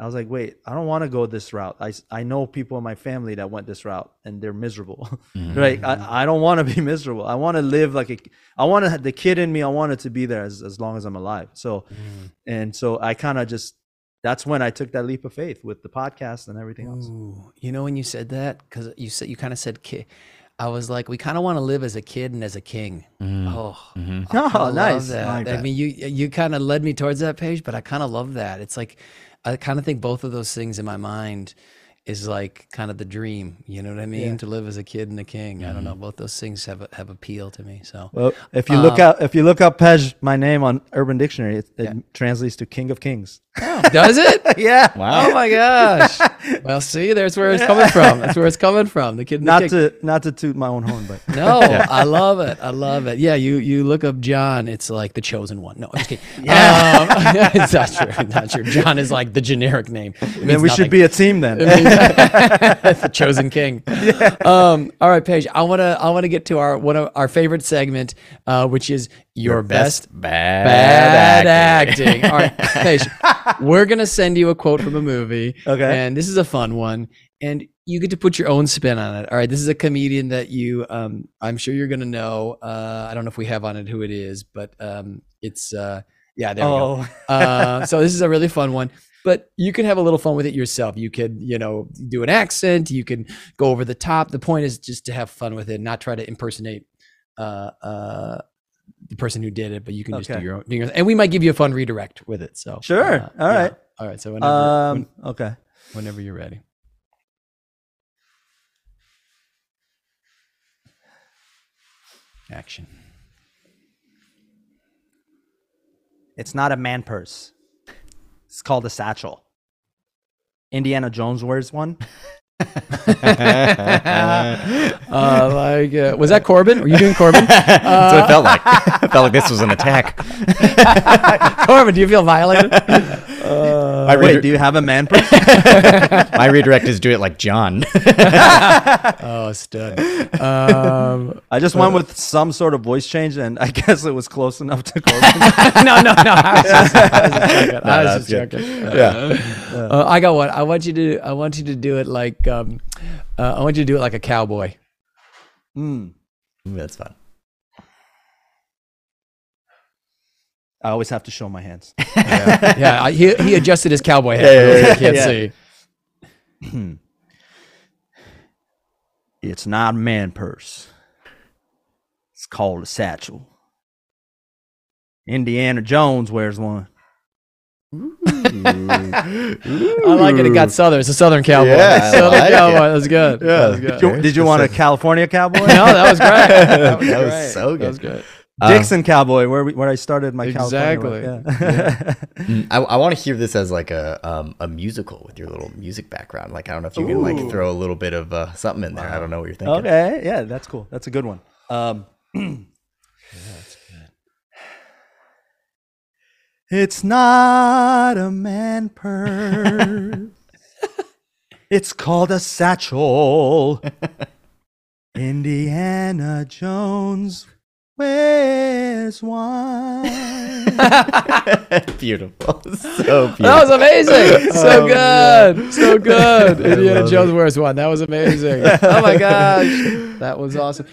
Speaker 3: I was like wait i don't want to go this route I, I know people in my family that went this route and they're miserable
Speaker 2: Mhm.
Speaker 3: right i, I don't want to be miserable i want to live like a i want to the kid in me i want it to be there as, as long as i'm alive so
Speaker 1: Mhm.
Speaker 3: and so i kind of just that's when i took that leap of faith with the podcast and everything else
Speaker 1: Ooh, you know when you said that because you said you kind of said kid. I was like, we kind of want to live as a kid and as a king.
Speaker 2: Mhm.
Speaker 1: Oh,
Speaker 2: Mhm.
Speaker 1: I- I
Speaker 3: Oh,
Speaker 1: love
Speaker 3: nice.
Speaker 1: that.
Speaker 3: I like
Speaker 1: I mean, you you kind of led me towards that Pej, but I kind of love that. It's like I kind of think both of those things in my mind is like kind of the dream. You know what I mean?
Speaker 3: Yeah.
Speaker 1: To live as a kid and a king. I don't know. Both those things have have appeal to me. So
Speaker 3: well if you look
Speaker 1: Um,
Speaker 3: up if you look up pej my name on urban dictionary it, it
Speaker 1: Yeah.
Speaker 3: translates to king of kings
Speaker 1: does it?
Speaker 3: yeah
Speaker 2: Wow.
Speaker 1: Oh my gosh! Well, see, there's where it's coming from. That's where it's coming from. The kid. the
Speaker 3: not to not to toot my own horn but
Speaker 1: No, I love it. I love it. Yeah, you you look up John, it's like the chosen one. No, I'm just kidding. Yeah. Um, it's not true. Not true. John is like the generic name.
Speaker 3: Then we should be a team then
Speaker 1: the chosen king. Um, all right, Pej. I wanna I wanna get to our one of our favorite segment, uh, which is your, best,
Speaker 2: bad,
Speaker 1: bad
Speaker 2: acting.
Speaker 1: acting. All right, Pej. We're gonna send you a quote from a movie.
Speaker 3: Okay.
Speaker 1: And this is a fun one, and you get to put your own spin on it. All right. This is a comedian that you, um, I'm sure you're gonna know. Uh, I don't know if we have on it who it is, but um, it's uh, yeah, there we go.
Speaker 3: oh
Speaker 1: Uh, so this is a really fun one. But you can have a little fun with it yourself. You could, you know, do an accent. You can go over the top. The point is just to have fun with it, not try to impersonate uh, uh, the person who did it. But you can just do your own. Do your, and we might give you a fun redirect with it. So
Speaker 3: Sure.
Speaker 1: uh,
Speaker 3: All
Speaker 1: yeah.
Speaker 3: right.
Speaker 1: all right. So whenever,
Speaker 3: um okay
Speaker 1: whenever you're ready. Action.
Speaker 3: it's not a man purse it's called a satchel indiana jones wears one
Speaker 1: Uh, like, uh, was that Corbin? Were you doing Corbin?
Speaker 2: That's what it felt like. it felt like this was an attack.
Speaker 1: Corbin, do you feel violated? Uh,
Speaker 2: my,
Speaker 3: wait
Speaker 2: redi-
Speaker 3: do you have a man purse
Speaker 2: my redirect is do it like John.
Speaker 1: oh, stud. Um,
Speaker 3: i just went with some sort of voice change and i guess it was close enough to Corbin.
Speaker 1: no, no, no. I was just, I was just joking. I was
Speaker 2: that's
Speaker 1: just joking.
Speaker 2: yeah.
Speaker 1: Uh, I got one. I want you to. I want you to do it like. Um, uh, I want you to do it like a cowboy.
Speaker 3: Mm.
Speaker 2: Ooh, that's fun.
Speaker 3: I always have to show my hands
Speaker 1: Yeah, I, he he adjusted his cowboy hat.
Speaker 2: Yeah, yeah, yeah,
Speaker 1: who can't
Speaker 3: yeah.
Speaker 1: see.
Speaker 3: it's not a man purse it's called a satchel indiana jones wears one
Speaker 1: I like it. It got southern. It's a southern cowboy.
Speaker 2: Yeah, I
Speaker 1: southern
Speaker 2: like
Speaker 1: cowboy.
Speaker 2: it.
Speaker 1: That good.
Speaker 2: Yeah.
Speaker 1: was good.
Speaker 3: did you, did you want a california cowboy
Speaker 1: No, that was great. That was,
Speaker 2: That was
Speaker 1: great.
Speaker 2: so good.
Speaker 1: That was
Speaker 2: good.
Speaker 1: Good.
Speaker 3: Dixon Cowboy, where we, where I started my
Speaker 1: Exactly.
Speaker 3: California. life, Yeah.
Speaker 2: Mm, I, I want to hear this as like a um, a musical with your little music background. Like I don't know if you can like throw a little bit of uh, something in there. I don't know what you're thinking.
Speaker 3: okay, yeah, that's cool. That's a good one. Um, It's not a man purse. it's called a satchel. Indiana Jones wears one.
Speaker 2: beautiful, so beautiful.
Speaker 1: That was amazing. Oh, so
Speaker 2: Oh,
Speaker 1: good. So good.
Speaker 2: I
Speaker 1: Indiana
Speaker 2: love
Speaker 1: Jones wears one. That was amazing. Oh my gosh. That was awesome.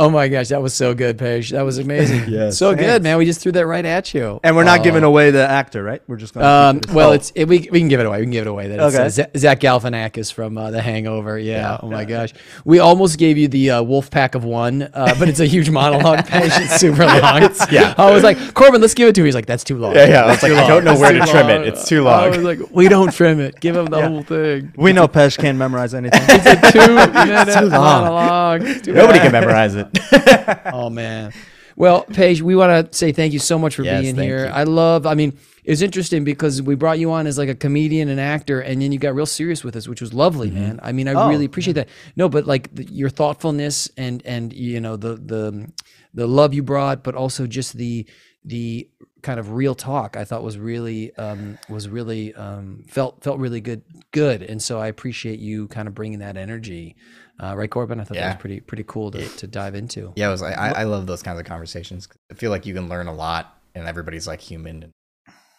Speaker 1: Oh my gosh, that was so good, Pej. That was amazing.
Speaker 2: Yes.
Speaker 1: so good, man. We just threw that right at you.
Speaker 3: And we're not
Speaker 1: Oh.
Speaker 3: giving away the actor, right? We're just going to.
Speaker 1: Um, well, it's it, we we can give it away. We can give it away. That it's,
Speaker 3: Okay.
Speaker 1: uh, Zach Galifianakis from uh, The Hangover. Yeah.
Speaker 3: Yeah,
Speaker 1: oh my gosh, we almost gave you the uh, Wolf Pack of One, uh, but it's a huge monologue. Pej. It's super long.
Speaker 2: yeah.
Speaker 1: I was like, Corbin, let's give it to him. He's like, that's too long.
Speaker 2: Yeah, yeah. I was like, I don't know where to trim it. It's too long.
Speaker 1: I
Speaker 2: long.
Speaker 1: was like, we don't trim it. Give him the
Speaker 3: Yeah.
Speaker 1: whole thing.
Speaker 3: we know Pej can't memorize anything.
Speaker 1: It's a two minute
Speaker 2: too long.
Speaker 1: monologue.
Speaker 2: Nobody can memorize it.
Speaker 1: Oh man. Well, Pej, we want to say thank you so much for
Speaker 2: Yes,
Speaker 1: being here.
Speaker 2: you.
Speaker 1: I love. I mean, it's interesting because we brought you on as like a comedian and actor, and then you got real serious with us, which was lovely,
Speaker 2: Mm-hmm.
Speaker 1: man. I mean, I
Speaker 3: Oh,
Speaker 1: really appreciate that. No, but like the, your thoughtfulness and and you know the the the love you brought, but also just the the kind of real talk I thought was really um, was really um, felt felt really good good, and so I appreciate you kind of bringing that energy. Uh, right, Corbin? I thought that was pretty pretty cool to, to dive into.
Speaker 2: Yeah, it was like I, I love those kinds of conversations. I feel like you can learn a lot, and everybody's like human and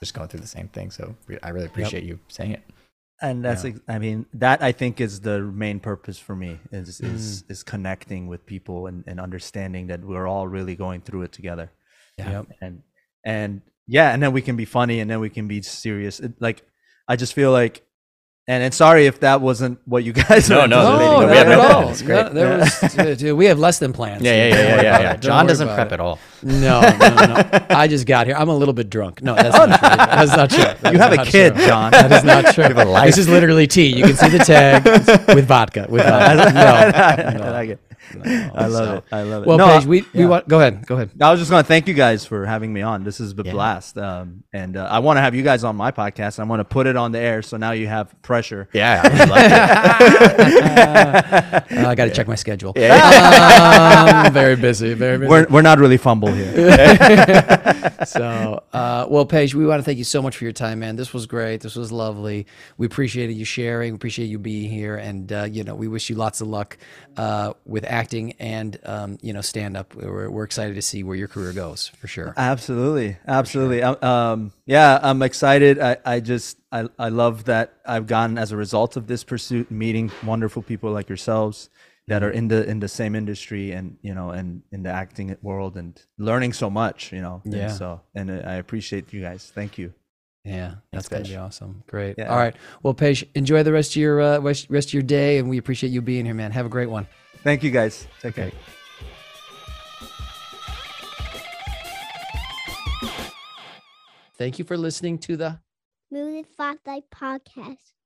Speaker 2: just going through the same thing. So I really appreciate you saying it.
Speaker 3: and that's
Speaker 2: Yeah.
Speaker 3: i mean that i think is the main purpose for me is
Speaker 1: Mm.
Speaker 3: is is connecting with people and, and understanding that we're all really going through it together
Speaker 1: Yep.
Speaker 3: and and yeah and then we can be funny and then we can be serious it, like i just feel like and, and sorry if that wasn't what you guys
Speaker 2: No, no,
Speaker 1: No,
Speaker 2: we have
Speaker 1: at
Speaker 2: no
Speaker 1: all.
Speaker 2: It's great.
Speaker 1: There was, dude, dude, we have less than plans.
Speaker 2: Yeah, yeah, yeah, yeah, yeah. yeah. John doesn't prep
Speaker 1: it.
Speaker 2: at all.
Speaker 1: No, no, no. I just got here. I'm a little bit drunk. No, that's oh, not true. That's not true. That
Speaker 3: you have a kid
Speaker 1: true.
Speaker 3: john
Speaker 1: That is not true.
Speaker 2: have a life.
Speaker 1: This is literally tea. You can see the tag with vodka. With vodka.
Speaker 3: I
Speaker 1: No,
Speaker 3: like it.
Speaker 1: no.
Speaker 3: I love
Speaker 1: So-
Speaker 3: it. I love it.
Speaker 1: Well,
Speaker 3: No,
Speaker 1: Pej, we, we want. Go ahead. Go ahead.
Speaker 3: I was just going to thank you guys for having me on. This is a
Speaker 2: Yeah.
Speaker 3: blast. Um, and uh, I want to have you guys on my podcast. I want to put it on the air so now you have pressure.
Speaker 2: Yeah, I would.
Speaker 1: Uh, I got to check my schedule.
Speaker 2: Yeah.
Speaker 1: Um, very busy. Very busy.
Speaker 3: We're, we're not really fumble here.
Speaker 1: so uh, well Pej we want to thank you so much for your time man this was great this was lovely we appreciated you sharing we appreciate you being here and uh, you know we wish you lots of luck uh, with acting and um, you know stand up we're, we're excited to see where your career goes for sure
Speaker 3: Absolutely, absolutely. Um, Um, yeah, I'm excited. I, I just I, I love that I've gotten as a result of this pursuit, meeting wonderful people like yourselves that are in the in the same industry and you know and in the acting world and learning so much. You know, And
Speaker 1: Yeah.
Speaker 3: so and I appreciate you guys. Thank you.
Speaker 1: yeah that's gonna
Speaker 2: Pej.
Speaker 1: be awesome great
Speaker 3: Yeah.
Speaker 1: all right well Pej enjoy the rest of your uh, rest rest of your day and we appreciate you being here man have a great one
Speaker 3: Thank you guys. Take care.
Speaker 1: Thank you for listening to the
Speaker 4: Moving Spotlight Podcast.